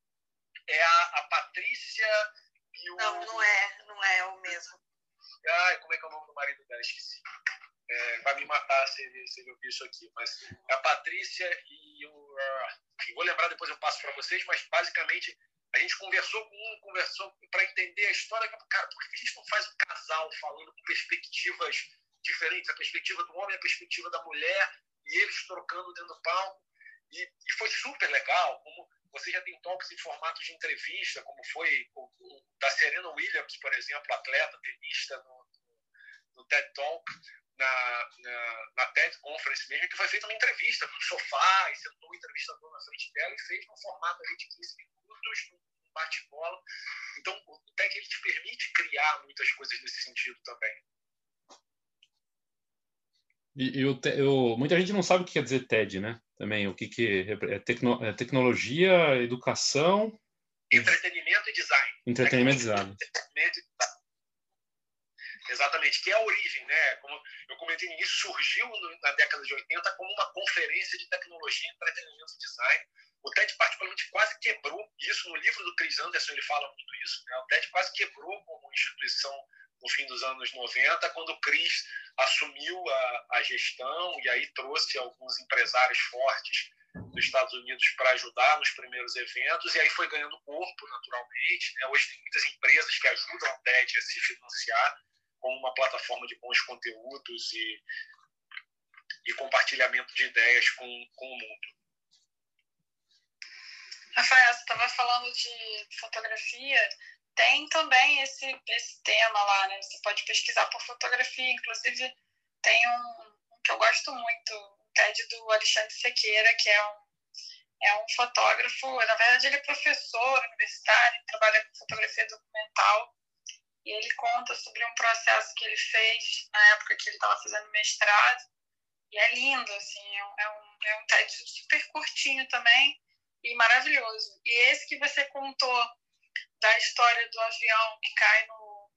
[SPEAKER 3] é a, a Patrícia e o.
[SPEAKER 4] Não, não é, não é o mesmo.
[SPEAKER 3] Ai, como é que é o nome do marido dela? Esqueci. É, vai me matar se ele, se ele ouvir isso aqui. Mas a Patrícia e o. Uh, vou lembrar depois, eu passo para vocês, mas basicamente a gente conversou com um, conversou para entender a história. Cara, por que a gente não faz um casal falando com perspectivas diferentes? A perspectiva do homem, a perspectiva da mulher, e eles trocando dentro do palco. E, e foi super legal. Como você já tem talks em formato de entrevista, como foi o, o da Serena Williams, por exemplo, atleta, tenista, no, no TED Talk, na, na, na, TED Conference mesmo, que foi feita uma entrevista no sofá, e sentou o entrevistador na frente dela e fez num formato ali de 15 minutos, um bate-bola. Então, o TED ele te permite criar muitas coisas nesse sentido também.
[SPEAKER 1] E, e o, o, muita gente não sabe o que quer dizer TED, né? Também, o que, que é, tecno, é tecnologia, educação...
[SPEAKER 3] Entretenimento e design.
[SPEAKER 1] Entretenimento e design.
[SPEAKER 3] Entretenimento e design. Exatamente, que é a origem, né? Como eu comentei no início, surgiu na década de 80 como uma conferência de tecnologia, entretenimento e design. O TED, particularmente, quase quebrou isso. No livro do Chris Anderson, ele fala muito isso. Né? O TED quase quebrou como instituição no fim dos anos 90, quando o Chris assumiu a, a gestão e aí trouxe alguns empresários fortes dos Estados Unidos para ajudar nos primeiros eventos, e aí foi ganhando corpo naturalmente. Né? Hoje tem muitas empresas que ajudam o TED a se financiar com uma plataforma de bons conteúdos e, e compartilhamento de ideias com, com o mundo.
[SPEAKER 2] Rafael, você estava falando de fotografia, tem também esse, esse tema lá, né? Você pode pesquisar por fotografia, inclusive tem um, um que eu gosto muito, o TED do Alexandre Sequeira, que é um, é um fotógrafo, na verdade ele é professor universitário, trabalha com fotografia documental, e ele conta sobre um processo que ele fez na época que ele estava fazendo mestrado, e é lindo, assim, é um, é um, é um TED super curtinho também, e maravilhoso. E esse que você contou da história do avião que cai no,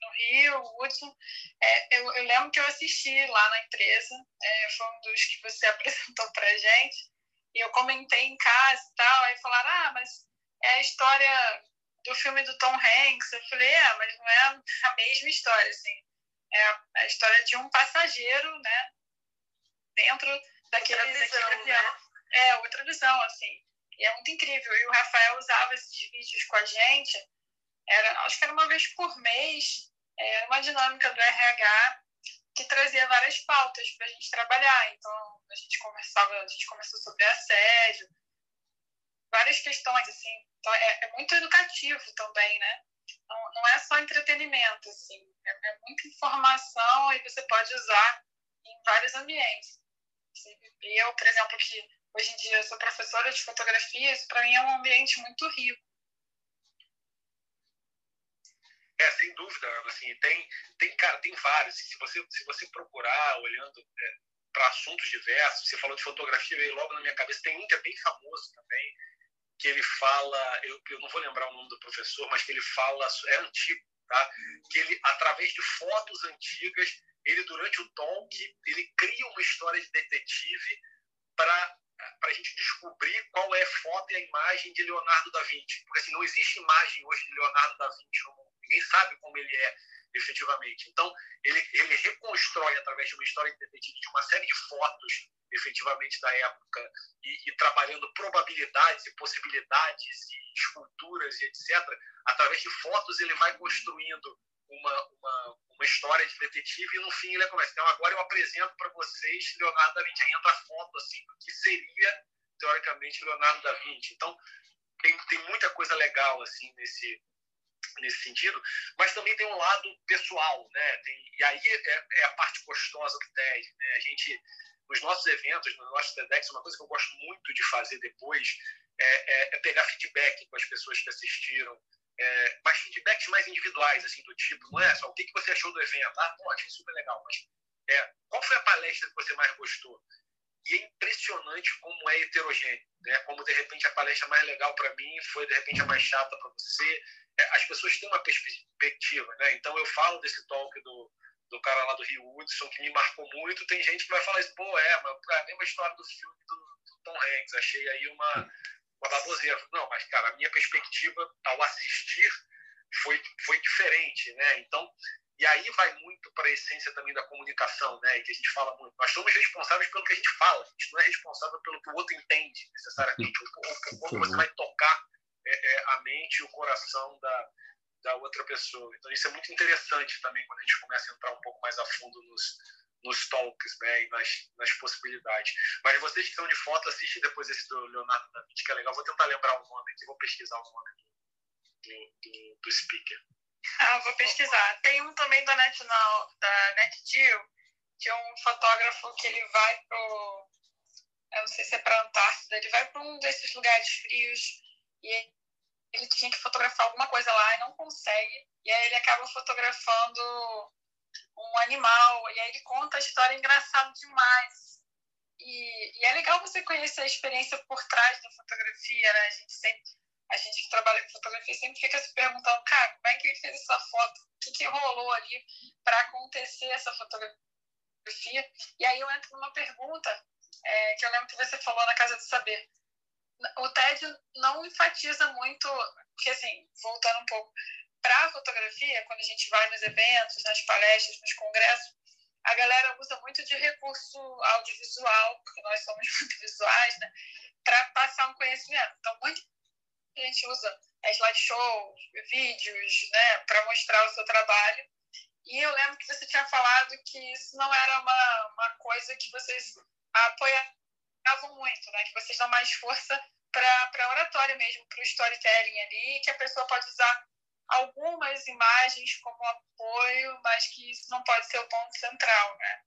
[SPEAKER 2] no Rio, o Hudson, é, eu, eu, lembro que eu assisti lá na empresa, é, foi um dos que você apresentou para gente, e eu comentei em casa e tal, aí falaram, ah, mas é a história do filme do Tom Hanks. Eu falei, é, mas não é a mesma história, assim. É a história de um passageiro, né, dentro daquele, outra visão, daquele avião. Né? É, outra visão, assim. E é muito incrível. E o Rafael usava esses vídeos com a gente, era, acho que era uma vez por mês, era uma dinâmica do RH que trazia várias pautas para a gente trabalhar. Então, a gente conversava, a gente conversou sobre assédio, várias questões, assim. Então, é, é muito educativo também, né? Não, não é só entretenimento, assim. É, é muita informação e você pode usar em vários ambientes. Eu, por exemplo, que Hoje em dia eu sou professora de fotografia, isso para mim é um ambiente muito rico.
[SPEAKER 3] É, sem dúvida, assim, tem, tem, cara, tem vários. Se você, se você procurar, olhando é, para assuntos diversos, você falou de fotografia, veio logo na minha cabeça, tem um que é bem famoso também, que ele fala, eu, eu não vou lembrar o nome do professor, mas que ele fala, é antigo, tá? Que ele, através de fotos antigas, ele durante o talk, ele cria uma história de detetive para para a gente descobrir qual é a foto e a imagem de Leonardo da Vinci. Porque assim, não existe imagem hoje de Leonardo da Vinci no mundo. Ninguém sabe como ele é efetivamente. Então, ele, ele reconstrói, através de uma história de de uma série de fotos, efetivamente, da época, e, e trabalhando probabilidades e possibilidades e esculturas e etc. Através de fotos, ele vai construindo uma, uma, uma história de detetive e no fim ele começa. Então agora eu apresento para vocês Leonardo da Vinci. Aí entra a foto assim do que seria teoricamente Leonardo da Vinci. Então tem, tem muita coisa legal assim nesse nesse sentido, mas também tem um lado pessoal, né? Tem, e aí é, é, a parte gostosa do TED, né? A gente nos nossos eventos, nos nossos TEDx, uma coisa que eu gosto muito de fazer depois é, é, é pegar feedback com as pessoas que assistiram, é, mas feedbacks mais individuais, assim, do tipo, não é só o que, que você achou do evento? Ah, pô, achei super legal, mas é, qual foi a palestra que você mais gostou? E é impressionante como é heterogêneo, né? Como de repente a palestra mais legal para mim foi de repente a mais chata para você. É, as pessoas têm uma perspectiva, né? Então eu falo desse talk do, do cara lá do Rio Hudson que me marcou muito. Tem gente que vai falar isso, pô, é, mas é a mesma história do filme do, do Tom Hanks. Achei aí uma uma baboseira. Não, mas, cara, a minha perspectiva ao assistir foi, foi diferente, né? Então, E aí vai muito para a essência também da comunicação, né? Que a gente fala muito. Nós somos responsáveis pelo que a gente fala. A gente não é responsável pelo que o outro entende, necessariamente. Ou como você vai tocar é, é, a mente e o coração da, da outra pessoa. Então, isso é muito interessante também quando a gente começa a entrar um pouco mais a fundo nos, nos talks né, e nas, nas possibilidades. Mas vocês que são de foto, assistem depois esse do Leonardo da Vinci, que é legal. Vou tentar lembrar o nome aqui, vou pesquisar o nome do, do, do, speaker.
[SPEAKER 2] Ah, vou pesquisar. Tem um também da Net, da NetGeo, que é um fotógrafo que ele vai pro. Eu não sei se é para Antártida, ele vai para um desses lugares frios e ele tinha que fotografar alguma coisa lá e não consegue. E aí ele acaba fotografando um animal, e aí ele conta a história engraçada demais. E, e, é legal você conhecer a experiência por trás da fotografia, né? A gente sempre a gente que trabalha com fotografia sempre fica se perguntando, cara, como é que ele fez essa foto? O que, que rolou ali para acontecer essa fotografia? E aí eu entro numa pergunta é, que eu lembro que você falou na Casa do Saber. O TED não enfatiza muito, porque assim, voltando um pouco, para a fotografia, quando a gente vai nos eventos, nas palestras, nos congressos, a galera usa muito de recurso audiovisual, porque nós somos muito visuais, né, para passar um conhecimento. Então, muito a gente usa slideshows, vídeos, né, para mostrar o seu trabalho. E eu lembro que você tinha falado que isso não era uma, uma coisa que vocês apoiavam muito, né? Que vocês dão mais força para oratória mesmo, para o storytelling ali, que a pessoa pode usar algumas imagens como apoio, mas que isso não pode ser o ponto central, né?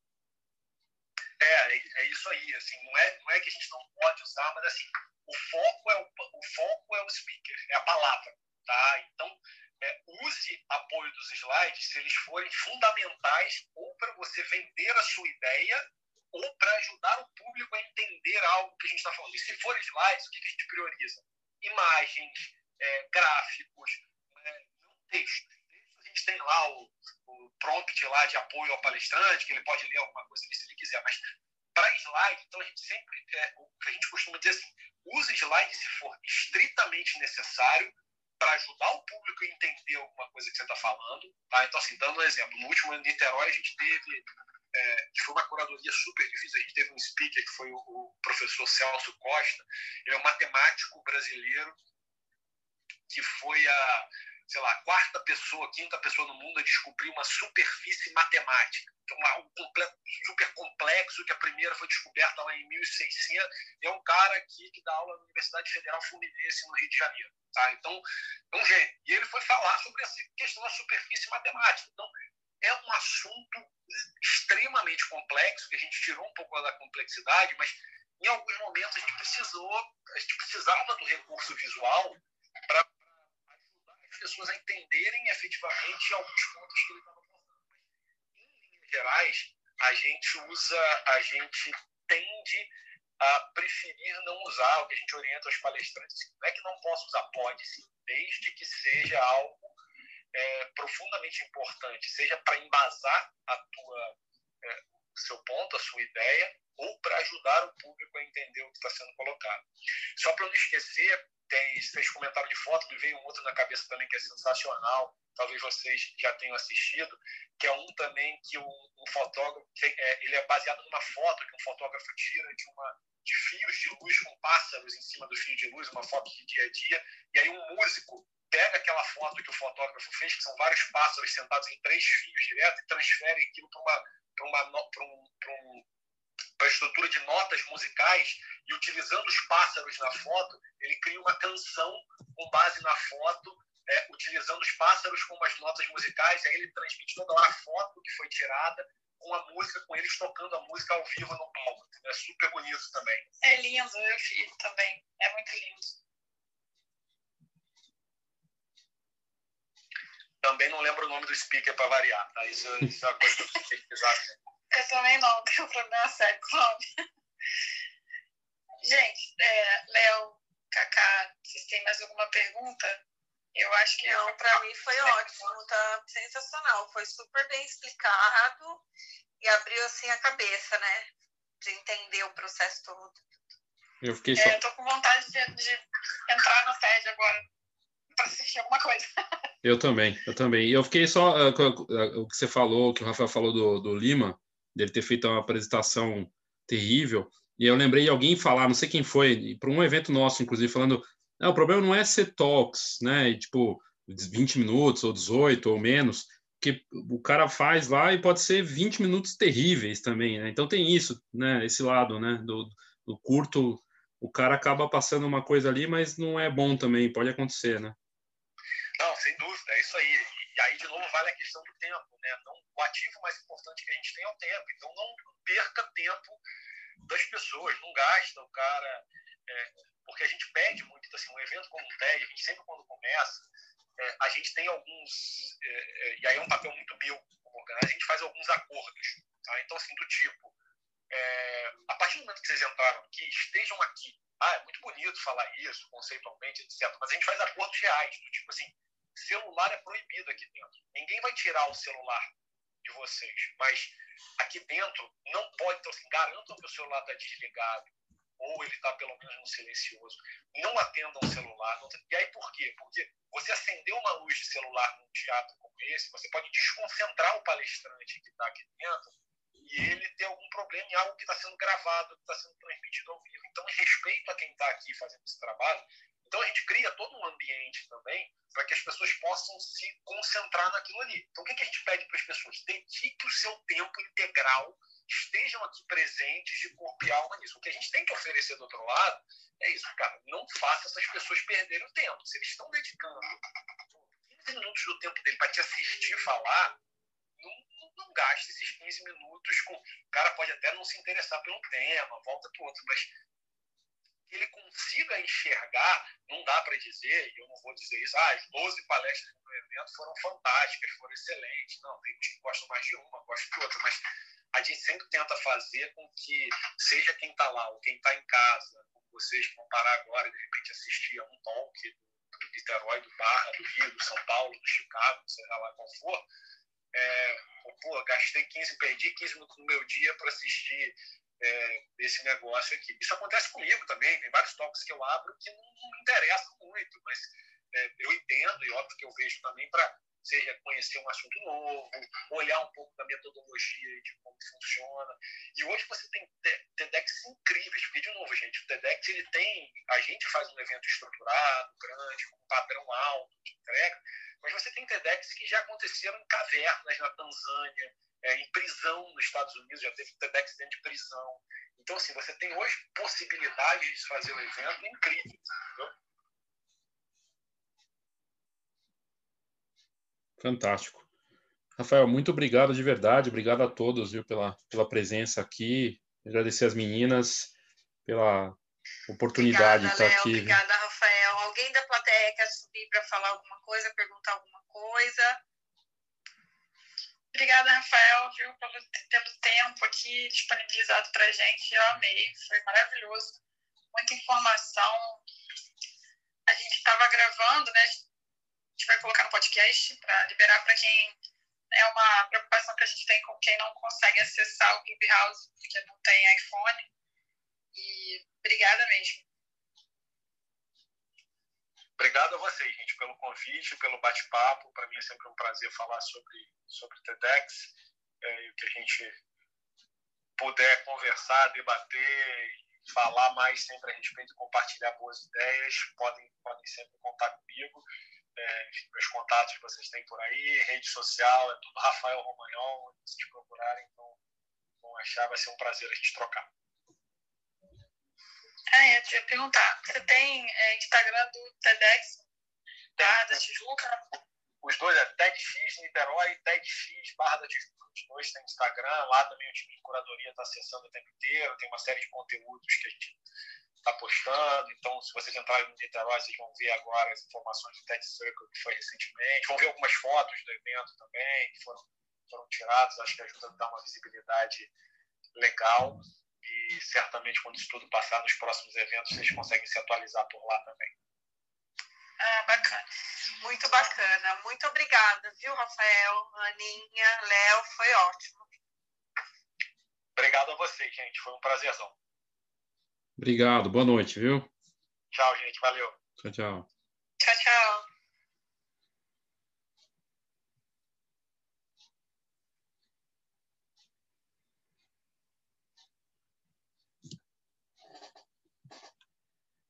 [SPEAKER 3] É, é isso aí, assim, não é, não é que a gente não pode usar, mas assim, o foco é o, o foco é o speaker, é a palavra, tá? Então, é, use apoio dos slides se eles forem fundamentais ou para você vender a sua ideia ou para ajudar o público a entender algo que a gente está falando. E se for slides, o que a gente prioriza? Imagens, é, gráficos, Textos a gente tem lá o, o prompt lá de apoio ao palestrante, que ele pode ler alguma coisa se ele quiser, mas para slide, então a gente sempre, é, o que a gente costuma dizer assim, use slide se for estritamente necessário para ajudar o público a entender alguma coisa que você está falando. Tá? Então, assim, dando um exemplo, no último ano em Niterói a gente teve, é, que foi uma curadoria super difícil, a gente teve um speaker que foi o, o professor Celso Costa, ele é um matemático brasileiro que foi a, sei lá, quarta pessoa, quinta pessoa no mundo a descobrir uma superfície matemática. Então, algo completo, super complexo, que a primeira foi descoberta lá em 1600. É um cara aqui que dá aula na Universidade Federal Fluminense, no Rio de Janeiro. Tá? Então, é um gênio. E ele foi falar sobre essa questão da superfície matemática. Então, é um assunto extremamente complexo, que a gente tirou um pouco da complexidade, mas em alguns momentos a gente precisou, a gente precisava do recurso visual para pessoas a entenderem efetivamente alguns pontos que ele estava falando. Em linhas gerais, a gente usa, a gente tende a preferir não usar o que a gente orienta os palestrantes. Não é que não possa usar, pode sim, desde que seja algo é, profundamente importante, seja para embasar a tua, é, o seu ponto, a sua ideia, ou para ajudar o público a entender o que está sendo colocado. Só para não esquecer, tem, vocês comentaram de foto, me veio um outro na cabeça também que é sensacional, talvez vocês já tenham assistido, que é um também que um, um fotógrafo, é, ele é baseado numa foto que um fotógrafo tira de uma de fios de luz com pássaros em cima do fio de luz, uma foto de dia a dia, e aí um músico pega aquela foto que o fotógrafo fez, que são vários pássaros sentados em três fios direto, e transfere aquilo para uma, uma, um, um para a estrutura de notas musicais e utilizando os pássaros na foto, ele cria uma canção com base na foto, é, utilizando os pássaros como as notas musicais, e aí ele transmite toda a foto que foi tirada com a música, com eles tocando a música ao vivo no palco. É super bonito também.
[SPEAKER 2] É lindo, eu vi também. É muito lindo.
[SPEAKER 3] Também não lembro o nome do speaker para variar, tá? Isso, isso é uma coisa que eu pesquisar
[SPEAKER 2] eu também não, tenho problema sério com o nome. Gente, é, Léo, Cacá, vocês têm mais alguma pergunta? Eu acho que
[SPEAKER 4] não. Para mim foi ótimo, tá sensacional. Foi super bem explicado e abriu assim a cabeça, né? De entender o processo todo.
[SPEAKER 1] Eu fiquei só.
[SPEAKER 2] É, eu tô com vontade de, de entrar no TED agora para assistir alguma coisa.
[SPEAKER 1] Eu também, eu também. E eu fiquei só uh, o que você falou, que o Rafael falou do, do Lima, dele ter feito uma apresentação terrível. E eu lembrei de alguém falar, não sei quem foi, para um evento nosso, inclusive, falando: o problema não é ser talks, né? E, tipo, 20 minutos ou 18 ou menos, que o cara faz lá e pode ser 20 minutos terríveis também, né? Então tem isso, né? Esse lado, né? Do, do curto, o cara acaba passando uma coisa ali, mas não é bom também, pode acontecer, né?
[SPEAKER 3] Não, sem dúvida, é isso aí. E aí, de novo, vale a questão do tempo, o ativo mais importante que a gente tem é o tempo. Então, não perca tempo das pessoas, não gasta o cara. É, porque a gente pede muito, assim, um evento como o TED, a gente sempre quando começa, é, a gente tem alguns, é, é, e aí é um papel muito meu a gente faz alguns acordos. Tá? Então, assim, do tipo, é, a partir do momento que vocês entraram aqui, estejam aqui. Ah, é muito bonito falar isso, conceitualmente, etc. Mas a gente faz acordos reais, do tipo assim, celular é proibido aqui dentro. Ninguém vai tirar o celular vocês, mas aqui dentro não pode, então assim, garantam que o celular está desligado, ou ele está pelo menos no silencioso. Não atendam o celular. Não... E aí por quê? Porque você acender uma luz de celular num teatro como esse, você pode desconcentrar o palestrante que está aqui dentro e ele ter algum problema em algo que está sendo gravado, que está sendo transmitido ao vivo. Então, respeito a quem está aqui fazendo esse trabalho, então a gente cria todo um ambiente também para que as pessoas possam se concentrar naquilo ali. Então, o que, que a gente pede para as pessoas? Dedique o seu tempo integral estejam aqui presentes de corpo e alma nisso. O que a gente tem que oferecer do outro lado é isso, cara. Não faça essas pessoas perderem o tempo. Se eles estão dedicando 15 minutos do tempo dele para te assistir falar, não, gaste esses 15 minutos com. O cara pode até não se interessar pelo tema, volta para outro, mas ele consiga enxergar, não dá para dizer, e eu não vou dizer isso, ah, as 12 palestras do evento foram fantásticas, foram excelentes. Não, tem gente que gosta mais de uma, gosta de outra, mas a gente sempre tenta fazer com que seja quem está lá ou quem está em casa, como vocês vão parar agora e de repente assistir a um talk do Niterói, do Barra, do Rio, do São Paulo, do Chicago, seja lá qual for, é, pô, gastei 15, perdi 15 minutos no meu dia para assistir é, esse negócio aqui. Isso acontece comigo também, tem vários talks que eu abro que não, não me interessam muito, mas é, eu entendo e óbvio que eu vejo também para seja conhecer um assunto novo, olhar um pouco da metodologia de como funciona. E hoje você tem TEDx incríveis, porque, de novo, gente, o TEDx ele tem. A gente faz um evento estruturado, grande, com um padrão alto de entrega, mas você tem TEDx que já aconteceram em cavernas na Tanzânia, é, em prisão nos Estados Unidos, já teve TEDx dentro de prisão. Então, assim, você tem hoje possibilidades de fazer o evento incríveis, entendeu?
[SPEAKER 1] Fantástico. Rafael, muito obrigado de verdade, obrigado a todos viu, pela, pela presença aqui, agradecer as meninas pela oportunidade obrigada, de estar aqui.
[SPEAKER 4] Obrigada, viu? Rafael. Alguém da plateia quer subir para falar alguma coisa, perguntar alguma coisa?
[SPEAKER 2] Obrigada, Rafael, viu, pelo, pelo tempo aqui disponibilizado para a gente. Eu amei, foi maravilhoso. Muita informação. A gente estava gravando, né? Gente vai colocar no podcast para liberar para quem é uma preocupação que a gente tem com quem não consegue acessar o Clubhouse porque não tem iPhone. E obrigada mesmo.
[SPEAKER 3] Obrigado a vocês, gente, pelo convite, pelo bate-papo. Para mim é sempre um prazer falar sobre, sobre TEDx é, e o que a gente puder conversar, debater, falar mais sempre a respeito, compartilhar boas ideias, podem, podem sempre contar comigo é, meus contatos que vocês têm por aí, rede social, é tudo Rafael Romagnol, se vocês procurarem, então vão achar, vai ser um prazer a gente trocar.
[SPEAKER 2] Ah, eu ia perguntar, você tem é, Instagram do TEDx, da, da Tijuca?
[SPEAKER 3] Os dois é TEDx Niterói, TEDx Barra da Tijuca. Os dois têm Instagram, lá também o time de curadoria está acessando o tempo inteiro, tem uma série de conteúdos que a gente está postando. Então, se vocês entrarem no Niterói, vocês vão ver agora as informações do Tech Circle que foi recentemente. Vão ver algumas fotos do evento também, que foram, foram tiradas. Acho que ajuda a dar uma visibilidade legal. E certamente, quando isso tudo passar nos próximos eventos, vocês conseguem se atualizar por lá também.
[SPEAKER 4] Ah, bacana. Muito bacana. Muito obrigada, viu, Rafael, Aninha, Léo? Foi ótimo.
[SPEAKER 3] Obrigado a vocês, gente. Foi um prazerzão.
[SPEAKER 1] Obrigado, boa noite, viu?
[SPEAKER 3] Tchau, gente, valeu.
[SPEAKER 1] Tchau, tchau.
[SPEAKER 2] Tchau, tchau.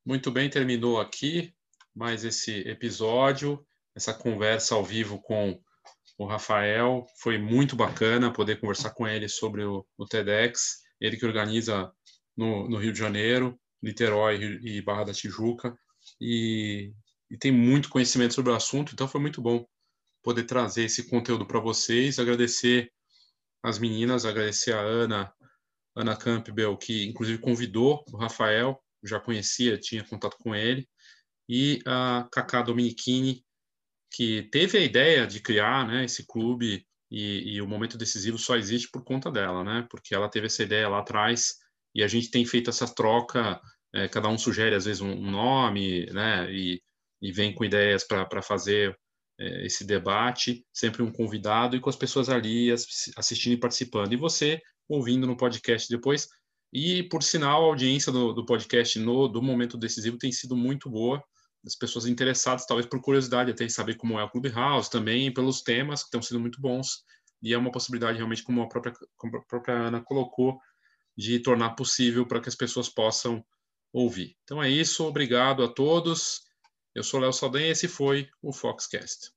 [SPEAKER 1] Muito bem, terminou aqui mais esse episódio, essa conversa ao vivo com o Rafael. Foi muito bacana poder conversar com ele sobre o, o TEDx, ele que organiza no, no, Rio de Janeiro, Niterói e Barra da Tijuca, e, e tem muito conhecimento sobre o assunto, então foi muito bom poder trazer esse conteúdo para vocês. Agradecer as meninas, agradecer a Ana, Ana Campbell, que inclusive convidou o Rafael já conhecia, tinha contato com ele, e a Kaká Dominichini, que teve a ideia de criar né, esse clube e, e, o momento decisivo só existe por conta dela, né? Porque ela teve essa ideia lá atrás e a gente tem feito essa troca. É, cada um sugere às vezes um, nome, né? E, e, vem com ideias para fazer é, esse debate, sempre um convidado e com as pessoas ali assistindo e participando. E você ouvindo no podcast depois, e, por sinal, a audiência do, do podcast no, do Momento Decisivo tem sido muito boa. As pessoas interessadas, talvez por curiosidade, até em saber como é o Clubhouse, também pelos temas que estão sendo muito bons. E é uma possibilidade, realmente, como a própria, como a própria Ana colocou, de tornar possível para que as pessoas possam ouvir. Então é isso, obrigado a todos. Eu sou Léo Saldanha e esse foi o Foxcast.